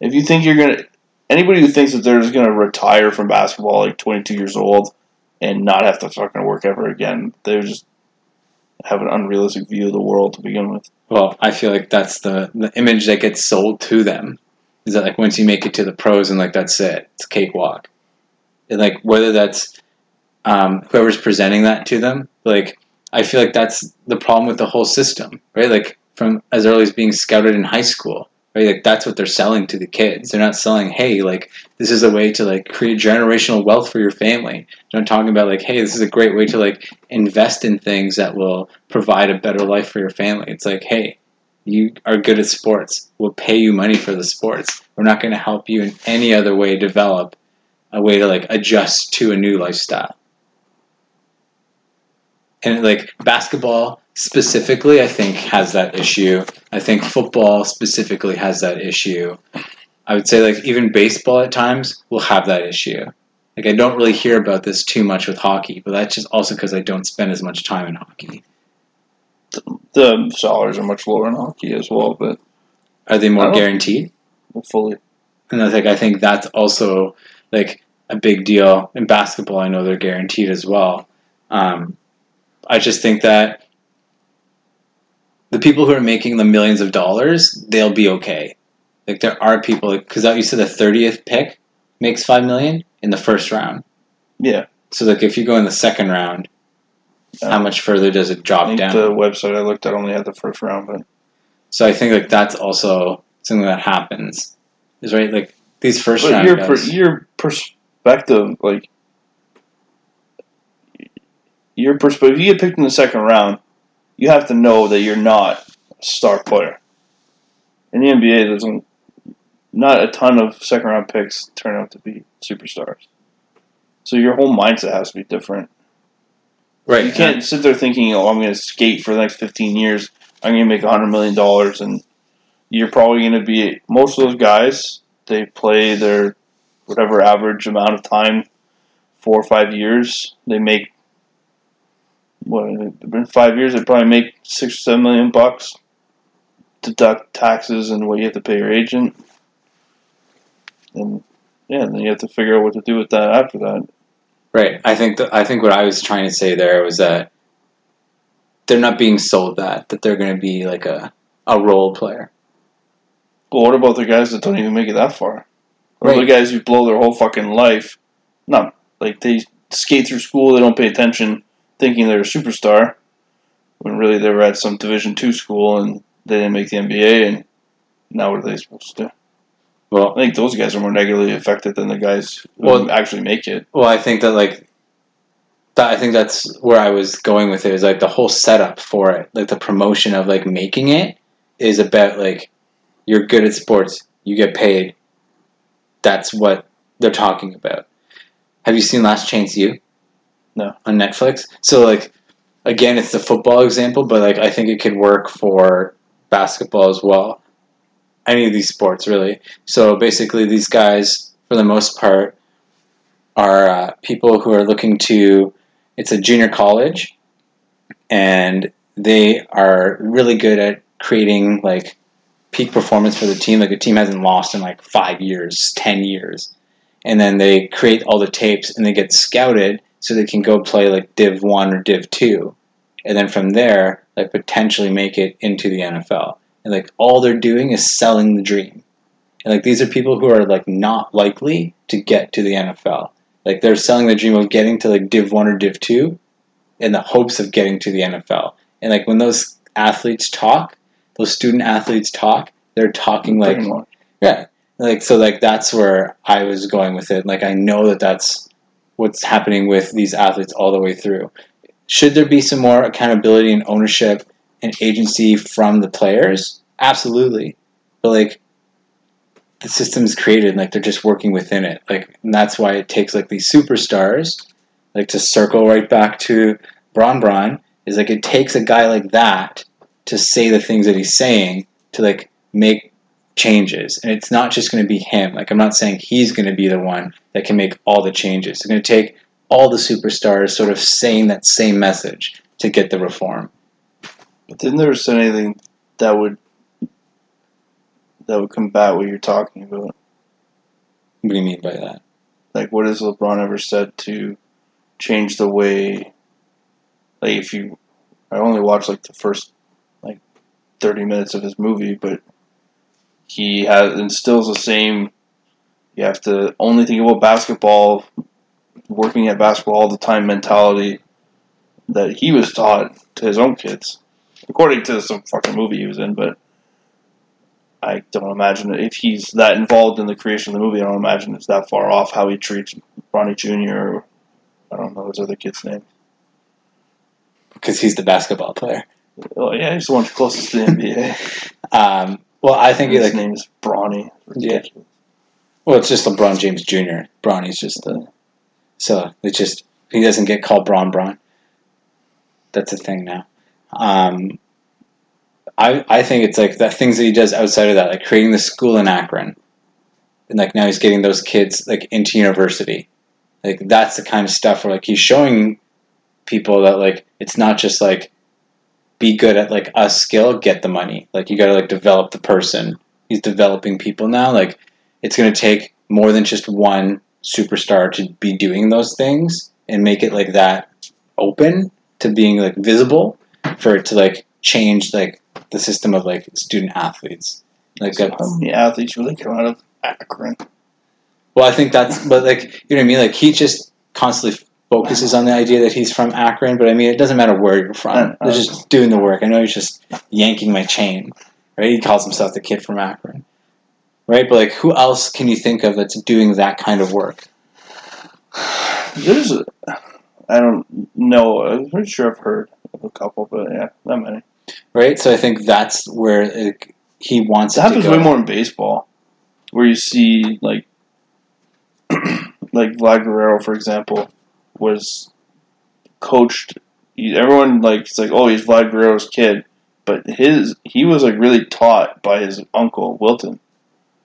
If you think you're gonna, anybody who thinks that they're just gonna retire from basketball like twenty two years old and not have to fucking work ever again, they just have an unrealistic view of the world to begin with. Well, I feel like that's the the image that gets sold to them. Is that like once you make it to the pros and like that's it, it's cakewalk. And like whether that's um, whoever's presenting that to them, like I feel like that's the problem with the whole system, right? Like from as early as being scouted in high school, right? Like that's what they're selling to the kids. They're not selling, hey, like this is a way to like create generational wealth for your family. They're not talking about like, hey, this is a great way to like invest in things that will provide a better life for your family. It's like, hey, you are good at sports. We'll pay you money for the sports. We're not going to help you in any other way develop a way to like adjust to a new lifestyle. And like basketball specifically, I think has that issue. I think football specifically has that issue. I would say like even baseball at times will have that issue. Like I don't really hear about this too much with hockey, but that's just also because I don't spend as much time in hockey. The salaries are much lower in hockey as well, but Are they more guaranteed? fully. And I think I think that's also like a big deal in basketball. I know they're guaranteed as well. Um, I just think that the people who are making the millions of dollars, they'll be okay. Like there are people because you said the thirtieth pick makes five million in the first round. Yeah. So like if you go in the second round, how um, much further does it I drop think down? the website I looked at only had the first round, but so I think like that's also something that happens. Is right like these first but round your per, your perspective, like your perspective, if you get picked in the second round, you have to know that you're not a star player. In the NBA, there's not a ton of second round picks turn out to be superstars. So your whole mindset has to be different. right. You can't sit there thinking, "Oh, I'm going to skate for the next 15 years. I'm going to make 100 million dollars," and you're probably going to be. Most of those guys, they play their whatever average amount of time, four or five years. They make what in five years, they probably make six or seven million bucks. Deduct taxes and what you have to pay your agent, and yeah, and then you have to figure out what to do with that after that. Right. I think that I think what I was trying to say there was that they're not being sold that that they're going to be like a a role player. Well, what about the guys that don't even make it that far? Or the guys who blow their whole fucking life? No, like they skate through school, they don't pay attention, thinking they're a superstar, when really they were at some Division two school and they didn't make the NBA, and now what are they supposed to do? Well, I think those guys are more negatively affected than the guys who Well- actually make it. well, I think that like that. I think that's where I was going with it. Is like the whole setup for it, like the promotion of like making it, is about like you're good at sports, you get paid. That's what they're talking about. Have you seen Last Chance You? No. On Netflix. So like, again, it's the football example, but like I think it could work for basketball as well. Any of these sports, really. So basically, these guys, for the most part, are uh, people who are looking to. It's a junior college, and they are really good at creating like peak performance for the team. Like the team hasn't lost in like five years, ten years, and then they create all the tapes and they get scouted so they can go play like Div One or Div Two, and then from there, like potentially make it into the NFL. And like all they're doing is selling the dream. And like these are people who are like not likely to get to the NFL. Like they're selling the dream of getting to like Div One or Div Two, in the hopes of getting to the NFL. And like when those athletes talk, those student athletes talk, they're talking like yeah, like so like that's where I was going with it. Like I know that that's what's happening with these athletes all the way through. Should there be some more accountability and ownership and agency from the players? Absolutely, but like the system's created, like they're just working within it. Like and that's why it takes like these superstars, like to circle right back to Bron Bron is like it takes a guy like that to say the things that he's saying to like make changes. And it's not just going to be him. Like, I'm not saying he's going to be the one that can make all the changes. It's going to take all the superstars sort of saying that same message to get the reform. But didn't there say anything that would that would combat what you're talking about? What do you mean by that? Like, what has LeBron ever said to change the way? Like, if you, I only watched like the first like thirty minutes of his movie, but he has instills the same. You have to only think about basketball, working at basketball all the time mentality that he was taught to his own kids, according to some fucking movie he was in. But I don't imagine if he's that involved in the creation of the movie, I don't imagine it's that far off how he treats Ronnie Jr. or I don't know his other kid's name. Because he's the basketball player. Oh yeah, he's the one closest to the NBA. (laughs) Um, well, I think His like name is Bronny. Yeah. well, it's just LeBron James Jr. Bronny's just the so it's just he doesn't get called Bron Bron. That's a thing now. Um, I I think it's like the things that he does outside of that, like creating the school in Akron, and like now he's getting those kids like into university. Like that's the kind of stuff where like he's showing people that like it's not just like be good at like a skill, get the money. Like you got to like develop the person. He's developing people now. Like it's going to take more than just one superstar to be doing those things and make it like that open. to being like visible for it to like change like the system of like student athletes. Like So um, how many athletes really come out of Akron? well, I think that's but like you know what I mean. Like he just constantly focuses on the idea that he's from Akron, but I mean it doesn't matter where you're from. They're just doing the work. I know he's just yanking my chain, right? He calls himself the kid from Akron, right? But like, who else can you think of that's doing that kind of work? There's, a, I don't know. I'm pretty sure I've heard of a couple, but yeah, not many. right? So I think that's where like, he wants It it to happens go. way more in baseball, where you see like, (clears throat) like Vlad Guerrero, for example, was coached. he- Everyone like it's like, oh, he's Vlad Guerrero's kid, but his he was like really taught by his uncle Wilton,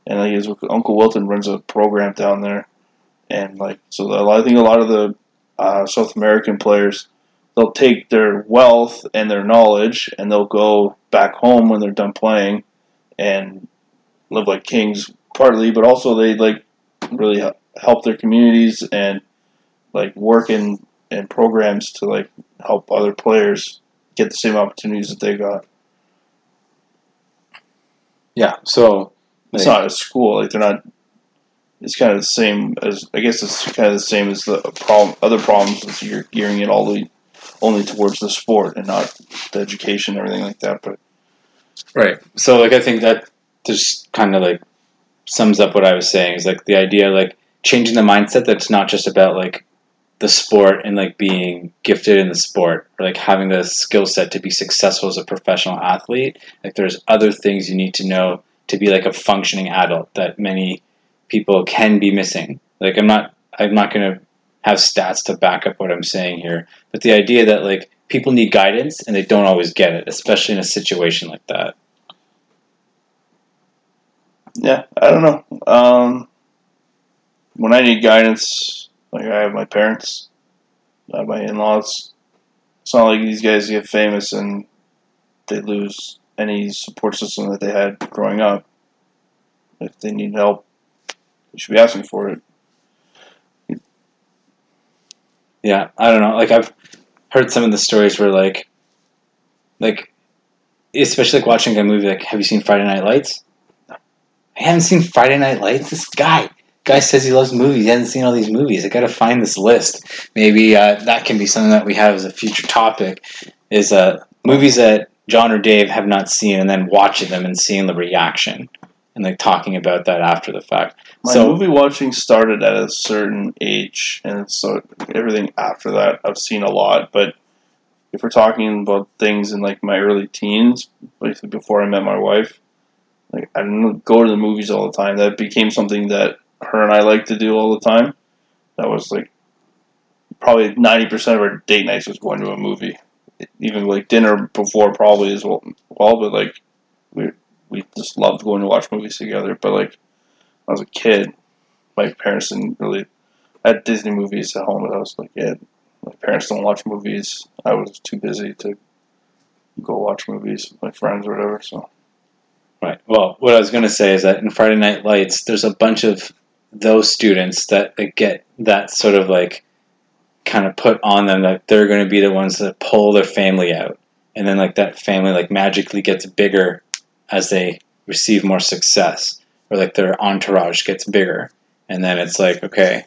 and like his uncle Wilton runs a program down there, and like so a lot, I think a lot of the uh, South American players they'll take their wealth and their knowledge and they'll go back home when they're done playing and live like kings partly but also they like really help their communities and like work in in programs to like help other players get the same opportunities that they got Yeah. So it's not a school like they're not it's kind of the same as i guess it's kind of the same as the uh, problem other problems is you're gearing it all the, only towards the sport and not the education and everything like that but Right. So like I think that just kind of like sums up what I was saying is like the idea like changing the mindset that's not just about like the sport and like being gifted in the sport or like having the skill set to be successful as a professional athlete. Like there's other things you need to know to be like a functioning adult that many people can be missing. Like I'm not I'm not going to have stats to back up what I'm saying here, but the idea that like people need guidance and they don't always get it, especially in a situation like that. yeah i don't know um, when i need guidance like i have my parents I have my in-laws it's not like these guys get famous and they lose any support system that they had growing up if they need help they should be asking for it Yeah, I don't know. Like I've heard some of the stories where like, like, especially like watching a movie. Like, have you seen Friday Night Lights? I haven't seen Friday Night Lights. This guy, guy says he loves movies. He hasn't seen all these movies. I got to find this list. Maybe uh, that can be something that we have as a future topic. Is uh, movies that John or Dave have not seen, and then watching them and seeing the reaction, and like talking about that after the fact. My So- movie watching started at a certain age, and so everything after that I've seen a lot. But if we're talking about things in like my early teens, basically before I met my wife, like I didn't go to the movies all the time. That became something that her and I like to do all the time. That was like probably ninety percent of our date nights was going to a movie. Even like dinner before probably as well. Well, but like we we just loved going to watch movies together. But like I was a kid, my parents didn't really I had Disney movies at home, but I was like, yeah, my parents don't watch movies. I was too busy to go watch movies with my friends or whatever. So Right. Well, what I was going to say is that in Friday Night Lights, there's a bunch of those students that get that sort of like kind of put on them that they're going to be the ones that pull their family out, and then like that family like magically gets bigger as they receive more success, or like their entourage gets bigger, and then it's like okay,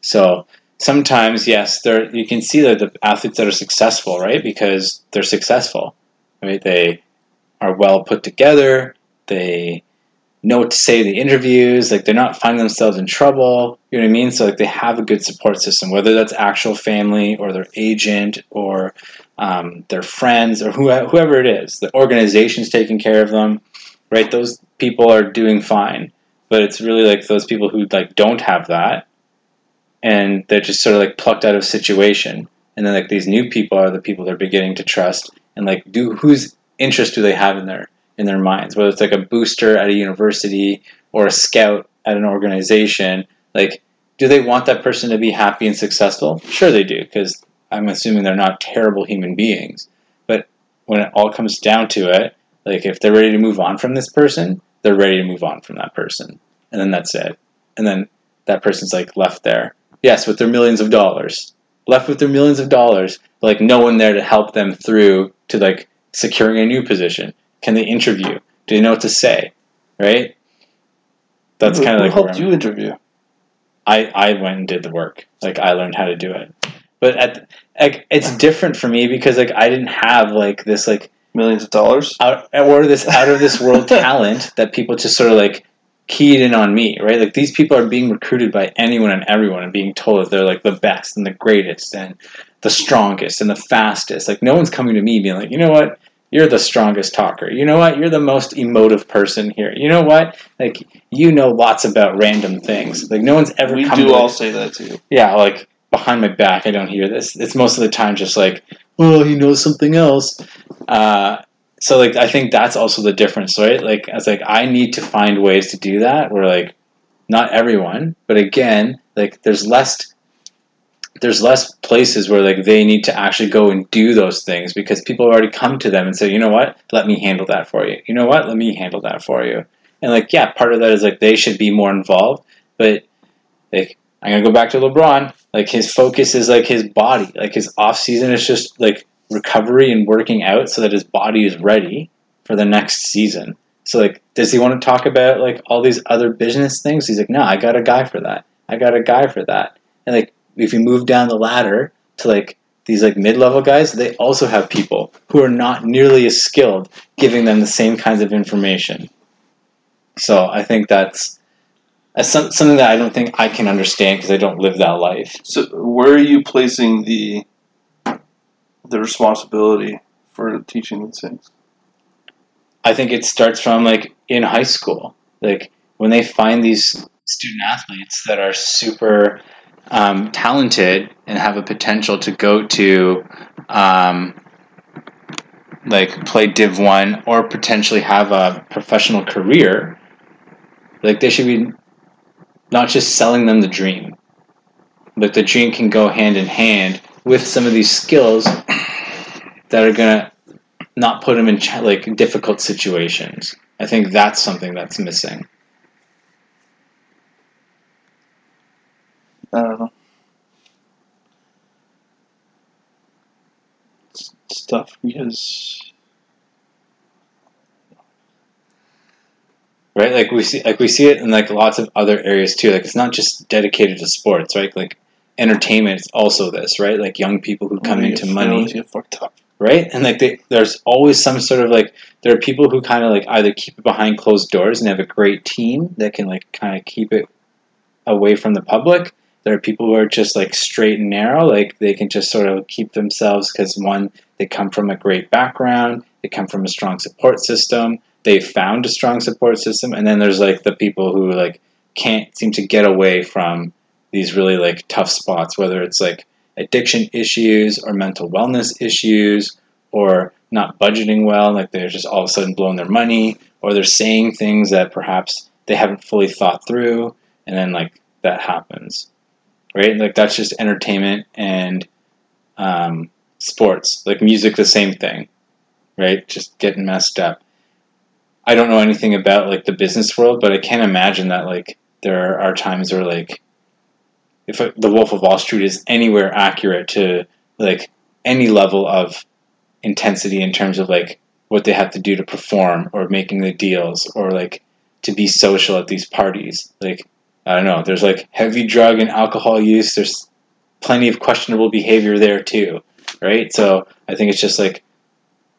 so sometimes yes, there you can see that the athletes that are successful, right, because they're successful, right? They are well put together. They know what to say in the interviews. Like they're not finding themselves in trouble. You know what I mean? So like they have a good support system, whether that's actual family or their agent or um, their friends or who, whoever it is. The organization's taking care of them, right? Those people are doing fine. But it's really like those people who like don't have that, and they're just sort of like plucked out of situation. And then like these new people are the people they're beginning to trust, and like do whose interest do they have in their in their minds? Whether it's like a booster at a university or a scout at an organization, like do they want that person to be happy and successful? Sure, they do, because I'm assuming they're not terrible human beings. But when it all comes down to it, like if they're ready to move on from this person, they're ready to move on from that person, and then that's it. And then that person's like left there, yes, with their millions of dollars, left with their millions of dollars, like no one there to help them through to like securing a new position. Can they interview? Do they know what to say? Right? That's kind of like helped you interview. I, I went and did the work. Like I learned how to do it. But at like it's different for me because like I didn't have like this like Millions of dollars. out or this out of this world (laughs) talent that people just sort of like keyed in on me, right? Like these people are being recruited by anyone and everyone and being told that they're like the best and the greatest and the strongest and the fastest. Like no one's coming to me being like, you know what? You're the strongest talker. You know what? You're the most emotive person here. You know what? Like you know lots about random things. Like no one's ever We come do to all like, say that to you. yeah, like behind my back, I don't hear this. It's most of the time just like, well, he knows something else. Uh, so like, I think that's also the difference, right? Like, I was like, I need to find ways to do that. Where like, not everyone, but again, like, there's less. There's less places where like they need to actually go and do those things because people already come to them and say, you know what, let me handle that for you. You know what, let me handle that for you. And like, yeah, part of that is like they should be more involved, but like I'm gonna go back to LeBron. Like his focus is like his body. Like his off season is just like recovery and working out so that his body is ready for the next season. So like, does he want to talk about like all these other business things? He's like, no, I got a guy for that. I got a guy for that. And like, if you move down the ladder to like these like mid level guys, they also have people who are not nearly as skilled, giving them the same kinds of information. So I think that's that's some, something that I don't think I can understand because I don't live that life. So where are you placing the the responsibility for teaching these things? I think it starts from like in high school, like when they find these student athletes that are super um, talented and have a potential to go to um, like play Div One or potentially have a professional career. Like they should be not just selling them the dream, but the dream can go hand in hand with some of these skills that are gonna not put them in like difficult situations. I think that's something that's missing. I don't know. It's, tough because right? Like we see, like we see it in like lots of other areas too. Like it's not just dedicated to sports, right? Like entertainment is also this, right? Like young people who come into money, you get fucked up. right? And like they, there's always some sort of like there are people who kind of like either keep it behind closed doors and have a great team that can like kind of keep it away from the public. There are people who are just like straight and narrow, like they can just sort of keep themselves because one, they come from a great background, they come from a strong support system, they found a strong support system, and then there's like the people who like can't seem to get away from these really like tough spots, whether it's like addiction issues or mental wellness issues or not budgeting well, like they're just all of a sudden blowing their money, or they're saying things that perhaps they haven't fully thought through, and then like that happens, right? Like that's just entertainment and um, sports, like music, the same thing, right? Just getting messed up. I don't know anything about like the business world, but I can imagine that like there are times where like if the Wolf of Wall Street is anywhere accurate to like any level of intensity in terms of like what they have to do to perform or making the deals or like to be social at these parties. Like I don't know, there's like heavy drug and alcohol use. There's plenty of questionable behavior there too, right? So I think it's just like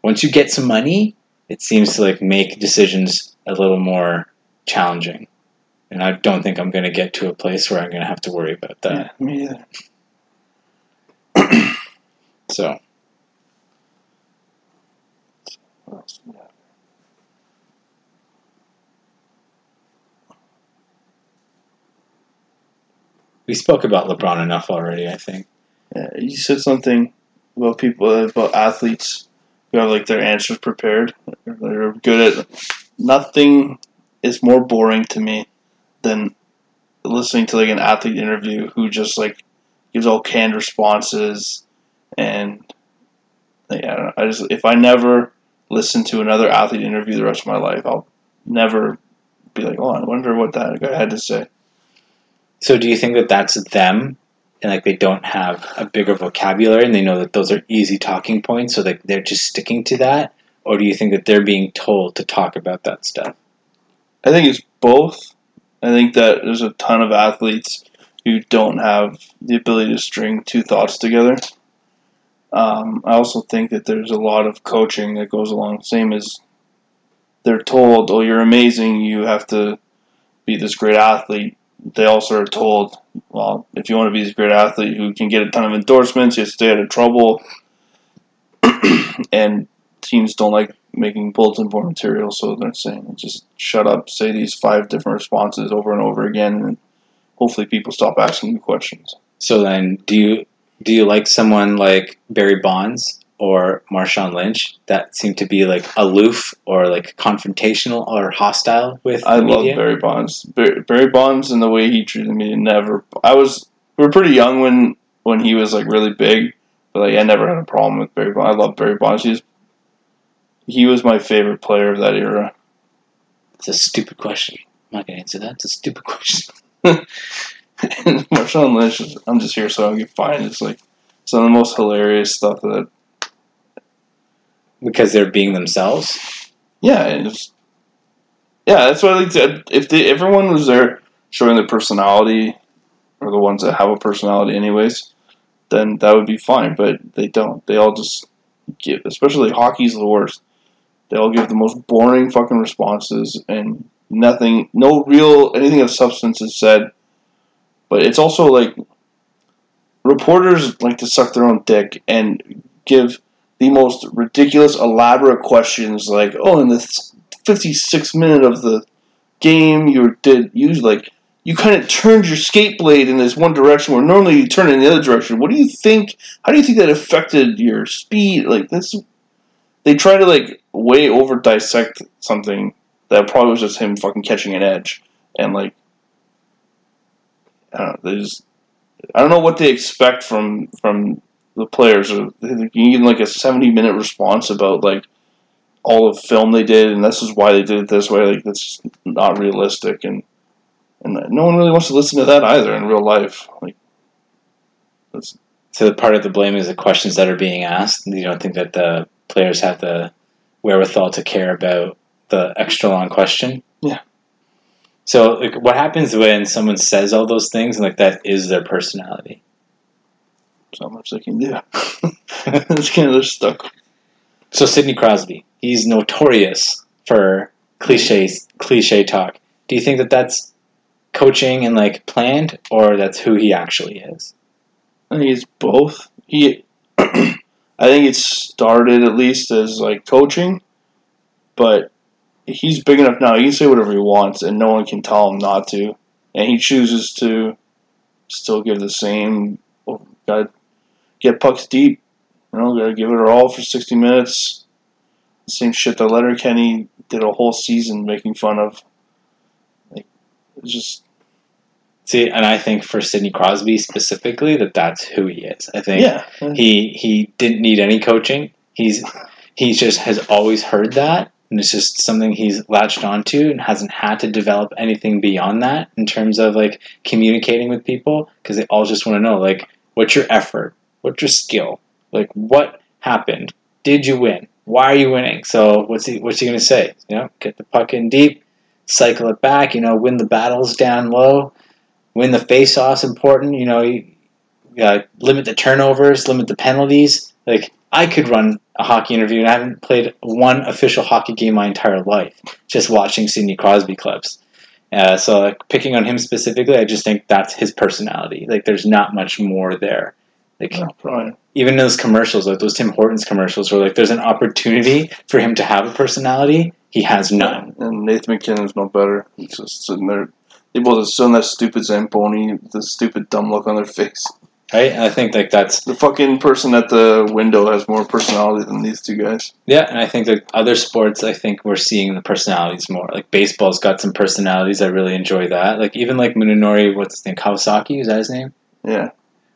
once you get some money, it seems to like make decisions a little more challenging. And I don't think I'm going to get to a place where I'm going to have to worry about that. Yeah, me either. (clears throat) So What else do we spoke about LeBron enough already, I think. Yeah, you said something about people about athletes who have like their answers prepared. They're good at nothing is more boring to me than listening to like an athlete interview who just like gives all canned responses and like, I don't know. I just if I never listen to another athlete interview the rest of my life, I'll never be like, oh, I wonder what that guy had to say. So do you think that that's them and like they don't have a bigger vocabulary and they know that those are easy talking points so like they're just sticking to that or do you think that they're being told to talk about that stuff I think it's both. I think that there's a ton of athletes who don't have the ability to string two thoughts together. Um, I also think that there's a lot of coaching that goes along. Same as they're told, "Oh, you're amazing. You have to be this great athlete." They also are told, "Well, if you want to be this great athlete who can get a ton of endorsements, you have to stay out of trouble." (clears throat) and teams don't like making bulletin board material, so they're saying just shut up, say these five different responses over and over again, and hopefully people stop asking you questions. so then do you do you like someone like barry bonds or marshawn lynch that seem to be like aloof or like confrontational or hostile with I love media? Barry Bonds. Barry, Barry Bonds and the way he treated me never. I was we were pretty young when when he was like really big, but like I never had a problem with Barry Bonds. I love Barry Bonds. He's he was my favorite player of that era. it's a stupid question i'm not gonna answer that it's a stupid (laughs) question (laughs) Marshawn Lynch, is- I'm just here so I can get fined. It's like some of the most hilarious stuff that because they're being themselves Yeah, yeah, that's what I think. If they, everyone was there showing their personality, or the ones that have a personality, anyways, then that would be fine. But they don't. They all just give. Especially hockey's the worst. They all give the most boring fucking responses, and nothing, no real anything of substance is said. But it's also like reporters like to suck their own dick and give the most ridiculous, elaborate questions like, "Oh, in the 56th minute of the game, you did you like you kind of turned your skate blade in this one direction where normally you turn in the other direction. What do you think? How do you think that affected your speed? Like this, they try to like way over dissect something that probably was just him fucking catching an edge and like I don't know. They just I don't know what they expect from from the players. are you get like a seventy minute response about like all the film they did, and this is why they did it this way. Like that's just not realistic, and and no one really wants to listen to that either in real life. Like that's So part of the blame is the questions that are being asked. You don't think that the players have the wherewithal to care about the extra long question? Yeah. So like, what happens when someone says all those things and like that is their personality? Not much they can do. it's kind of they're stuck. So Sidney Crosby, he's notorious for cliches, cliche talk. Do you think that that's coaching and like planned, or that's who he actually is? I think it's both. He, (clears throat) I think it started at least as like coaching, but he's big enough now. He can say whatever he wants, and no one can tell him not to. And he chooses to still give the same. Oh, gotta get pucks deep. You know, gotta give it her all for sixty minutes. The same shit that Letterkenny did a whole season making fun of. Like, it's just See, and I think for Sidney Crosby specifically, that that's who he is. I think yeah. he he didn't need any coaching. He's he just has always heard that, and it's just something he's latched onto and hasn't had to develop anything beyond that in terms of like communicating with people because they all just want to know like what's your effort, what's your skill, like what happened, did you win, why are you winning? So what's he what's he gonna say? You know, get the puck in deep, cycle it back. You know, win the battles down low, win the face-offs. Important. You know, you, uh, limit the turnovers, limit the penalties. Like I could run a hockey interview, and I haven't played one official hockey game my entire life, just watching Sidney Crosby clips. Uh, so, like picking on him specifically, I just think that's his personality. Like, there's not much more there. Like, even those commercials, like those Tim Hortons commercials, where like there's an opportunity for him to have a personality, he has none. And Nathan MacKinnon's no better. He's just sitting there. They both just sitting that stupid Zamboni, the stupid dumb look on their face. Right? And I think like that's The fucking person at the window has more personality than these two guys. Yeah, and I think that other sports, I think we're seeing the personalities more. Like baseball's got some personalities. I really enjoy that. Like even like Munenori, what's his name, Kawasaki? Is that his name? Yeah.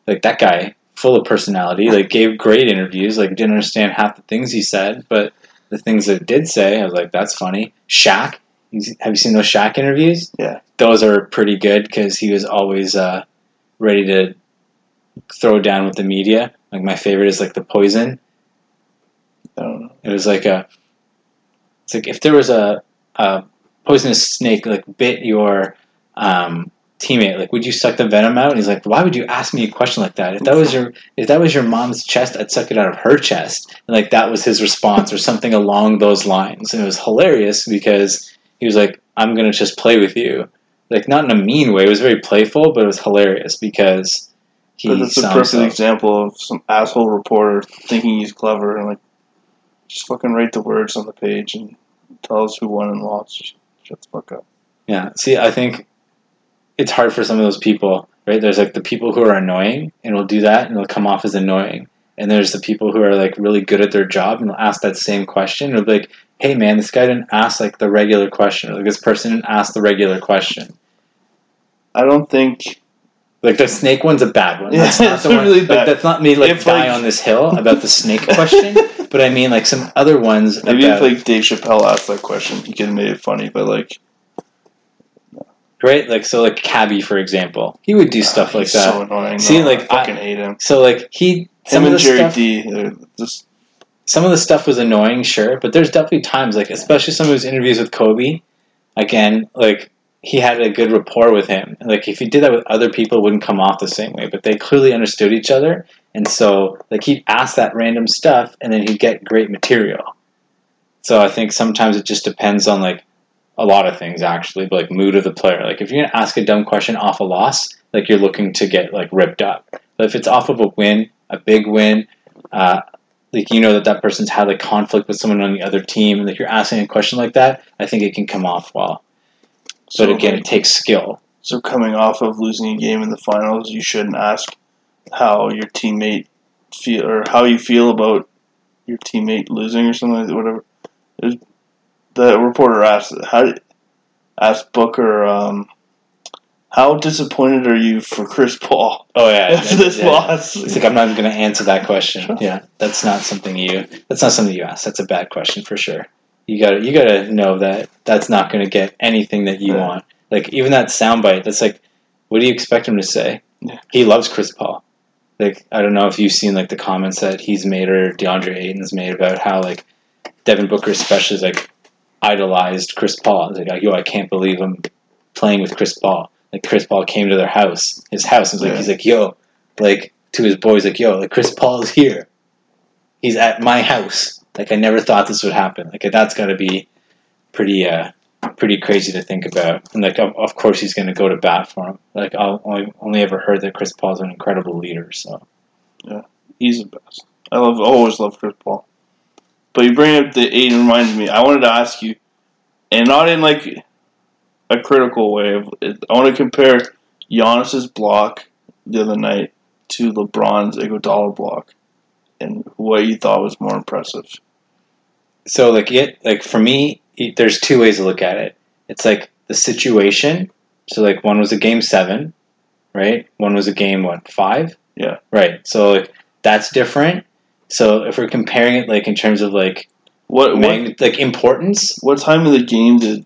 Like that guy, full of personality. Like gave great interviews. Like didn't understand half the things he said, but the things that did say, I was like, that's funny. Shaq, have you seen those Shaq interviews? Yeah. those are pretty good because he was always uh, ready to throw down with the media. Like my favorite is like the poison. I don't know. It was like a. It's like if there was a, a poisonous snake like bit your um, teammate, like would you suck the venom out? And he's like, why would you ask me a question like that? If that was your if that was your mom's chest, I'd suck it out of her chest. And like that was his response or something along those lines. And it was hilarious because he was like, I'm gonna just play with you. Like not in a mean way. It was very playful, but it was hilarious because he But that's a perfect like example of some asshole reporter thinking he's clever and like just fucking write the words on the page and tell us who won and lost. Shut the fuck up. Yeah. See, I think it's hard for some of those people, right? There's like the people who are annoying and will do that and they'll come off as annoying. And there's the people who are like really good at their job and will ask that same question. It'll be like, hey man, this guy didn't ask like the regular question. Or like this person didn't ask the regular question. I don't think Like the snake one's a bad one. Yeah, That's not it's the one. really like, that's not me like If, die like- on this hill about the snake (laughs) question. but I mean like some other ones maybe about, if like Dave Chappelle asked that question, he could have made it funny. But like right? Like so like Cabbie for example. He would do stuff like that. So annoying. See, though. like, I I- fucking hate him. So like he some Him of and the Jerry stuff, D, just some of the stuff was annoying, sure, but there's definitely times like especially some of his interviews with Kobe, again, like he had a good rapport with him. Like if he did that with other people it wouldn't come off the same way, but they clearly understood each other and so like he'd ask that random stuff and then he'd get great material. So I think sometimes it just depends on like a lot of things actually, but like mood of the player. Like if you're gonna ask a dumb question off a loss, like you're looking to get like ripped up. But if it's off of a win, a big win, uh, like you know that that person's had a conflict with someone on the other team, and if you're asking a question like that, I think it can come off well. But so, again, it takes skill. So coming off of losing a game in the finals, you shouldn't ask how your teammate feel or how you feel about your teammate losing or something like that. Whatever. It the reporter asked, "How asked Booker, um, how disappointed are you for Chris Paul (laughs) Oh yeah, after this yeah, loss?" It's like I'm not even going to answer that question. Yeah, that's not something you. That's not something you ask. That's a bad question for sure. You got to you got to know that that's not going to get anything that you Yeah. want. Like even that soundbite, that's like, what do you expect him to say? Yeah. He loves Chris Paul. Like I don't know if you've seen like the comments that he's made or DeAndre Ayton's made about how like Devin Booker especially is like idolized Chris Paul. It's like yo, I can't believe I'm playing with Chris Paul. Like Chris Paul came to their house, his house, and was like Yeah. he's like yo, like to his boys like yo, like Chris Paul is here. He's at my house. Like I never thought this would happen. Like that's got to be pretty uh pretty crazy to think about. And like of, of course he's going to go to bat for him. Like I've only, only ever heard that Chris Paul's an incredible leader. So yeah, He's the best. I love always love Chris Paul. But you bring up the eight reminds me. I wanted to ask you, and not in like a critical way. Of, I want to compare Giannis's block the other night to LeBron's Iguodala block, and what you thought was more impressive. so like it like for me there's two ways to look at it. It's like the situation. So like one was a game seven, right? One was a game what five? Yeah. Right. So like that's different. So if we're comparing it like in terms of like What what, like importance, what time of the game did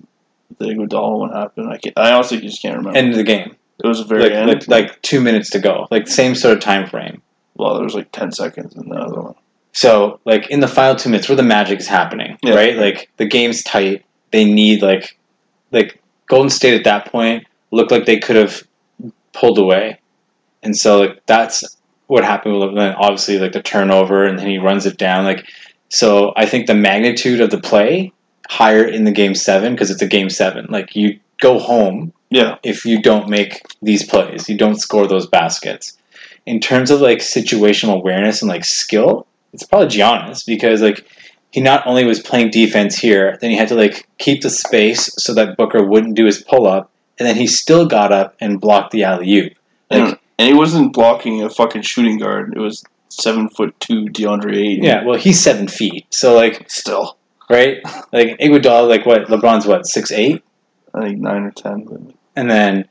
the Iguodala one happen? I I honestly just can't remember. end of the game. it was a very Like, end. like like two minutes to go. Like same sort of time frame. well, there was like ten seconds in the other one. So, like in the final two minutes, where the magic is happening, Yeah. right? Like the game's tight. They need like, like Golden State at that point looked like they could have pulled away, and so like that's what happened with then obviously like the turnover, and then he runs it down. Like, so I think the magnitude of the play higher in the game seven because it's a game seven. Like you go home Yeah, if you don't make these plays, you don't score those baskets. In terms of like situational awareness and like skill, it's probably Giannis because like he not only was playing defense here, then he had to like keep the space so that Booker wouldn't do his pull up, and then he still got up and blocked the alley oop. Like and, and he wasn't blocking a fucking shooting guard. It was seven foot two DeAndre Ayton. yeah, well he's seven feet, so like still right, like Iguodala, like what LeBron's what six eight, I think nine or ten. But and then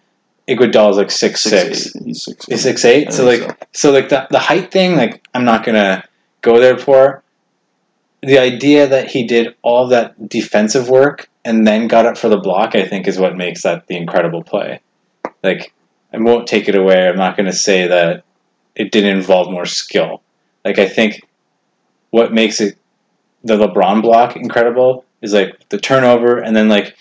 Iguodala's like six six, six. eight. He's six. He's six eight. So like so like the the height thing, like I'm not gonna go there for. The idea that he did all that defensive work and then got up for the block, I think, is what makes that the incredible play. Like I won't take it away. I'm not gonna say that it didn't involve more skill. Like I think what makes it the LeBron block incredible is like the turnover and then like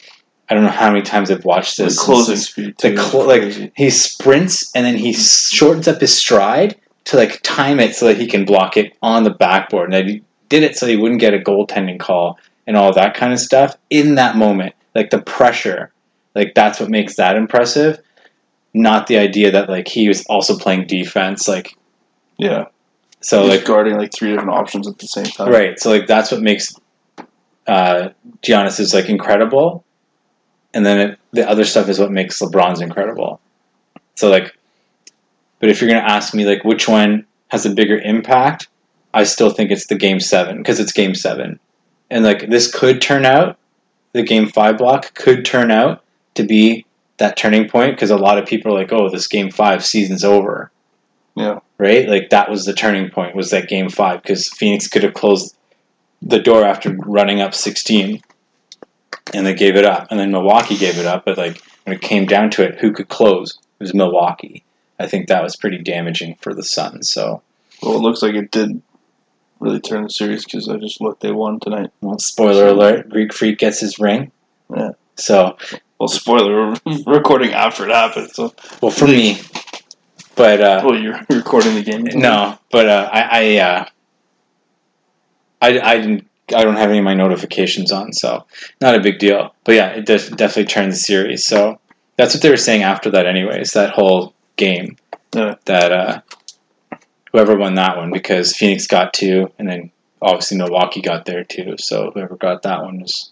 I don't know how many times I've watched The this. closing It's- speed the too. is clo- like he sprints and then he shortens up his stride to like time it so that he can block it on the backboard. And he did it so he wouldn't get a goaltending call and all that kind of stuff in that moment. Like the pressure, like that's what makes that impressive. Not the idea that like he was also playing defense. Like yeah, so, He's like guarding like three different options at the same time. right. So like that's what makes uh, Giannis is like incredible, and then it, the other stuff is what makes LeBron's incredible. So like, but if you're gonna ask me like which one has a bigger impact, I still think it's the game seven because it's game seven, and like this could turn out, the game five block could turn out to be that turning point because a lot of people are like, oh, this game five season's over. Yeah. Right. Like that was the turning point. Was that game five because Phoenix could have closed the door after running up 16 and they gave it up and then milwaukee gave it up but like when it came down to it who could close it was milwaukee i think that was pretty damaging for the suns so Well, it looks like it did really turn the series because I just looked. They won tonight. well, spoiler alert greek freak gets his ring Yeah. so Well, spoiler, we're (laughs) recording after it happened. So, well for me but uh well, you're (laughs) recording the game. no but uh i i uh i i didn't I don't have any of my notifications on, so not a big deal. But yeah, it def- definitely turned the series. So that's what they were saying after that, anyways. That whole game, Yeah. that uh, whoever won that one, because Phoenix got two, and then obviously Milwaukee got there too. So whoever got that one was.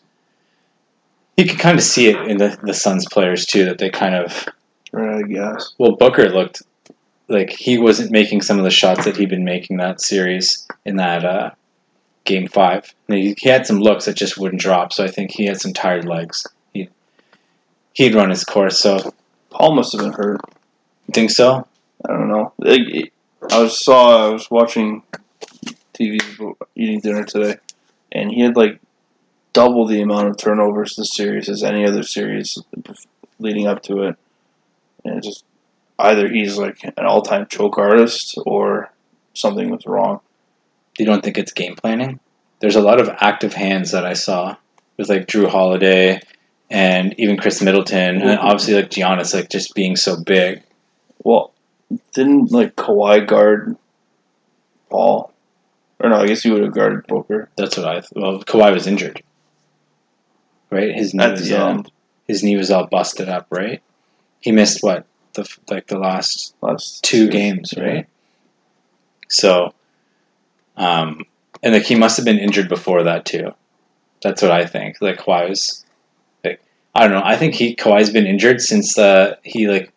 You could kind of see it in the the Suns players too that they kind of I guess. well Booker looked like he wasn't making some of the shots that he'd been making that series in that uh, game five. Mean, he had some looks that just wouldn't drop, so I think he had some tired legs. He he'd run his course, so Paul must have been hurt. you think so? I don't know. Like, I saw I was watching TV eating dinner today, and he had like double the amount of turnovers this series as any other series leading up to it. And just either he's like an all-time choke artist or something was wrong. You don't think it's game planning? There's a lot of active hands that I saw with like Jrue Holiday and even Khris Middleton, and obviously like Giannis, like just being so big. Well, didn't like Kawhi guard Paul? Or no, I guess he would have guarded Booker That's what I. Well, Kawhi was injured, right? His knee at was all, end. his knee was all busted up, right? He missed what the like the last Last two series. games, right? So, um, and like he must have been injured before that too. That's what I think. Like Kawhi was, like I don't know. I think he Kawhi's been injured since uh, he like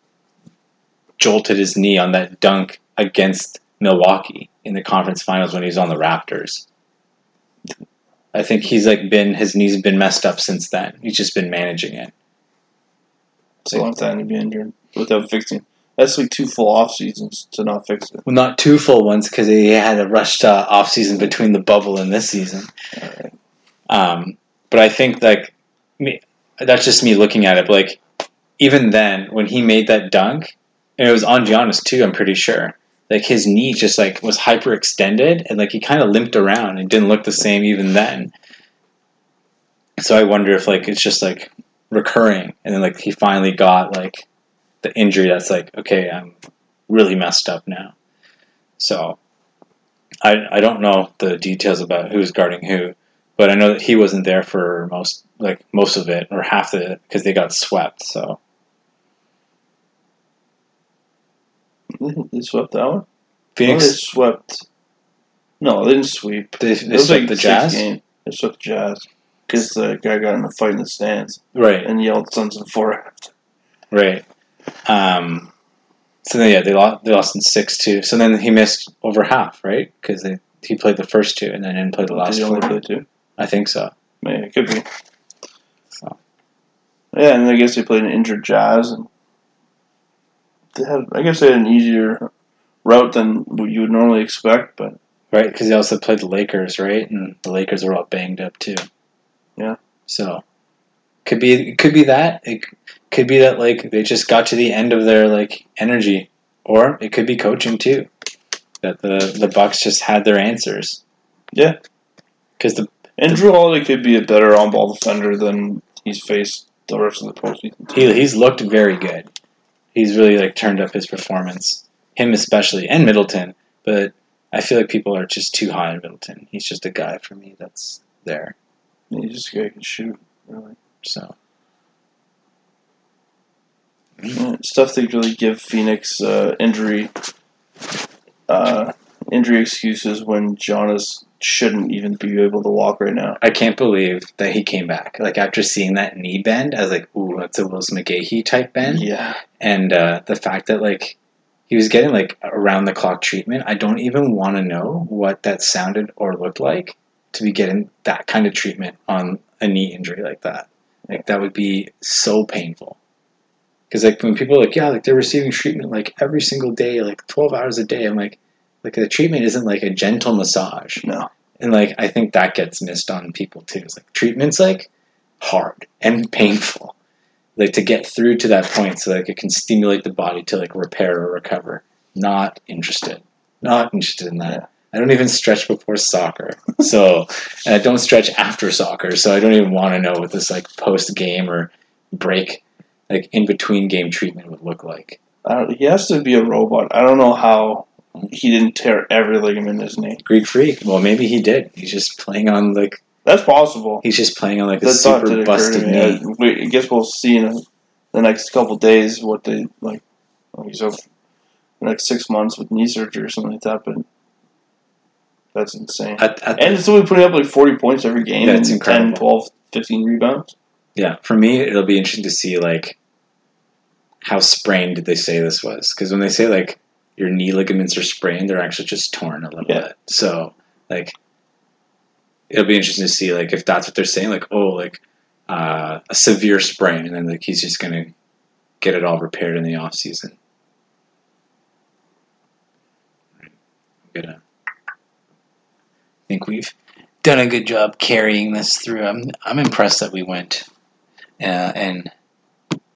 jolted his knee on that dunk against Milwaukee in the conference finals when he was on the Raptors. I think he's like been his knee's been messed up since then. He's just been managing it. It's a long time to be injured without fixing. That's like two full off seasons to not fix it. Well, not two full ones because he had a rushed uh, off season between the bubble and this season. Um, but I think like me, that's just me looking at it. But like even then, when he made that dunk, and it was on Giannis too, I'm pretty sure. Like his knee just like was hyperextended, and like he kind of limped around and didn't look the same even then. So I wonder if like it's just like recurring, and then like he finally got like the injury that's like okay, I'm really messed up now. So I I don't know the details about who's guarding who, but I know that he wasn't there for most like most of it or half of it because they got swept. So They swept that one. Phoenix Oh, they swept. No, they didn't sweep. they, they swept like the Jazz, Game. They swept the Jazz because the guy got in a fight in the stands right? and yelled "Sons of four. Right. Um, so then yeah, they lost they lost in six two. So then he missed over half, right? Because they he played the first two and then didn't play the last Did he only four. play two? I think so. Maybe it could be. So. Yeah, and I guess they played an injured Jazz, and had. I guess they had an easier route than what you would normally expect, but Right, because he also played the Lakers, right? And the Lakers were all banged up too. Yeah. So could be it could be that it could be that like they just got to the end of their like energy, or it could be coaching too. that the the Bucks just had their answers. Yeah. because the And Jrue Holiday could be a better on ball defender than he's faced the rest of the postseason. he he's looked very good. He's really like turned up his performance. Him especially, and Middleton. But I feel like people are just too high on Middleton. He's just a guy for me that's there. He's just a guy who can shoot. Really. So Yeah, stuff they really give Phoenix uh, injury uh, injury excuses when Giannis shouldn't even be able to walk right now. I can't believe that he came back. Like after seeing that knee bend, I was like, "Ooh, that's a Willis McGahee type bend." Yeah. and uh, the fact that like he was getting like around the clock treatment i don't even want to know what that sounded or looked like to be getting that kind of treatment on a knee injury like that like that would be so painful because like when people are like yeah like they're receiving treatment like every single day like 12 hours a day i'm like like the treatment isn't like a gentle massage. No. and like i think that gets missed on people too. It's like treatment's like hard and painful. Like to get through to that point so like it can stimulate the body to like repair or recover. Not interested. Not interested in that. Yeah. i don't even stretch before soccer. So and i don't stretch after soccer so i don't even want to know what this like post game or break like in between game treatment would look like. I don't, he has to be a robot. I don't know how he didn't tear every ligament in his knee. greek freak well maybe he did he's just playing on like That's possible. he's just playing on like a That super did occur to busted knee uh, I, wait, I guess we'll see in the next couple days what they like. like so, the next six months with knee surgery or something like that. But that's insane. At- at And the- still be putting up like 40 points every game. It's and incredible. 10, 12, 15 rebounds. Yeah, for me, it'll be interesting to see like how sprained did they say this was? Because when they say like your knee ligaments are sprained, they're actually just torn a little Yeah. bit. So like, it'll be interesting to see like if that's what they're saying, like oh, like uh, a severe sprain, and then like he's just gonna get it all repaired in the off season. I'm gonna I think we've done a good job carrying this through. I'm I'm impressed that we went uh, and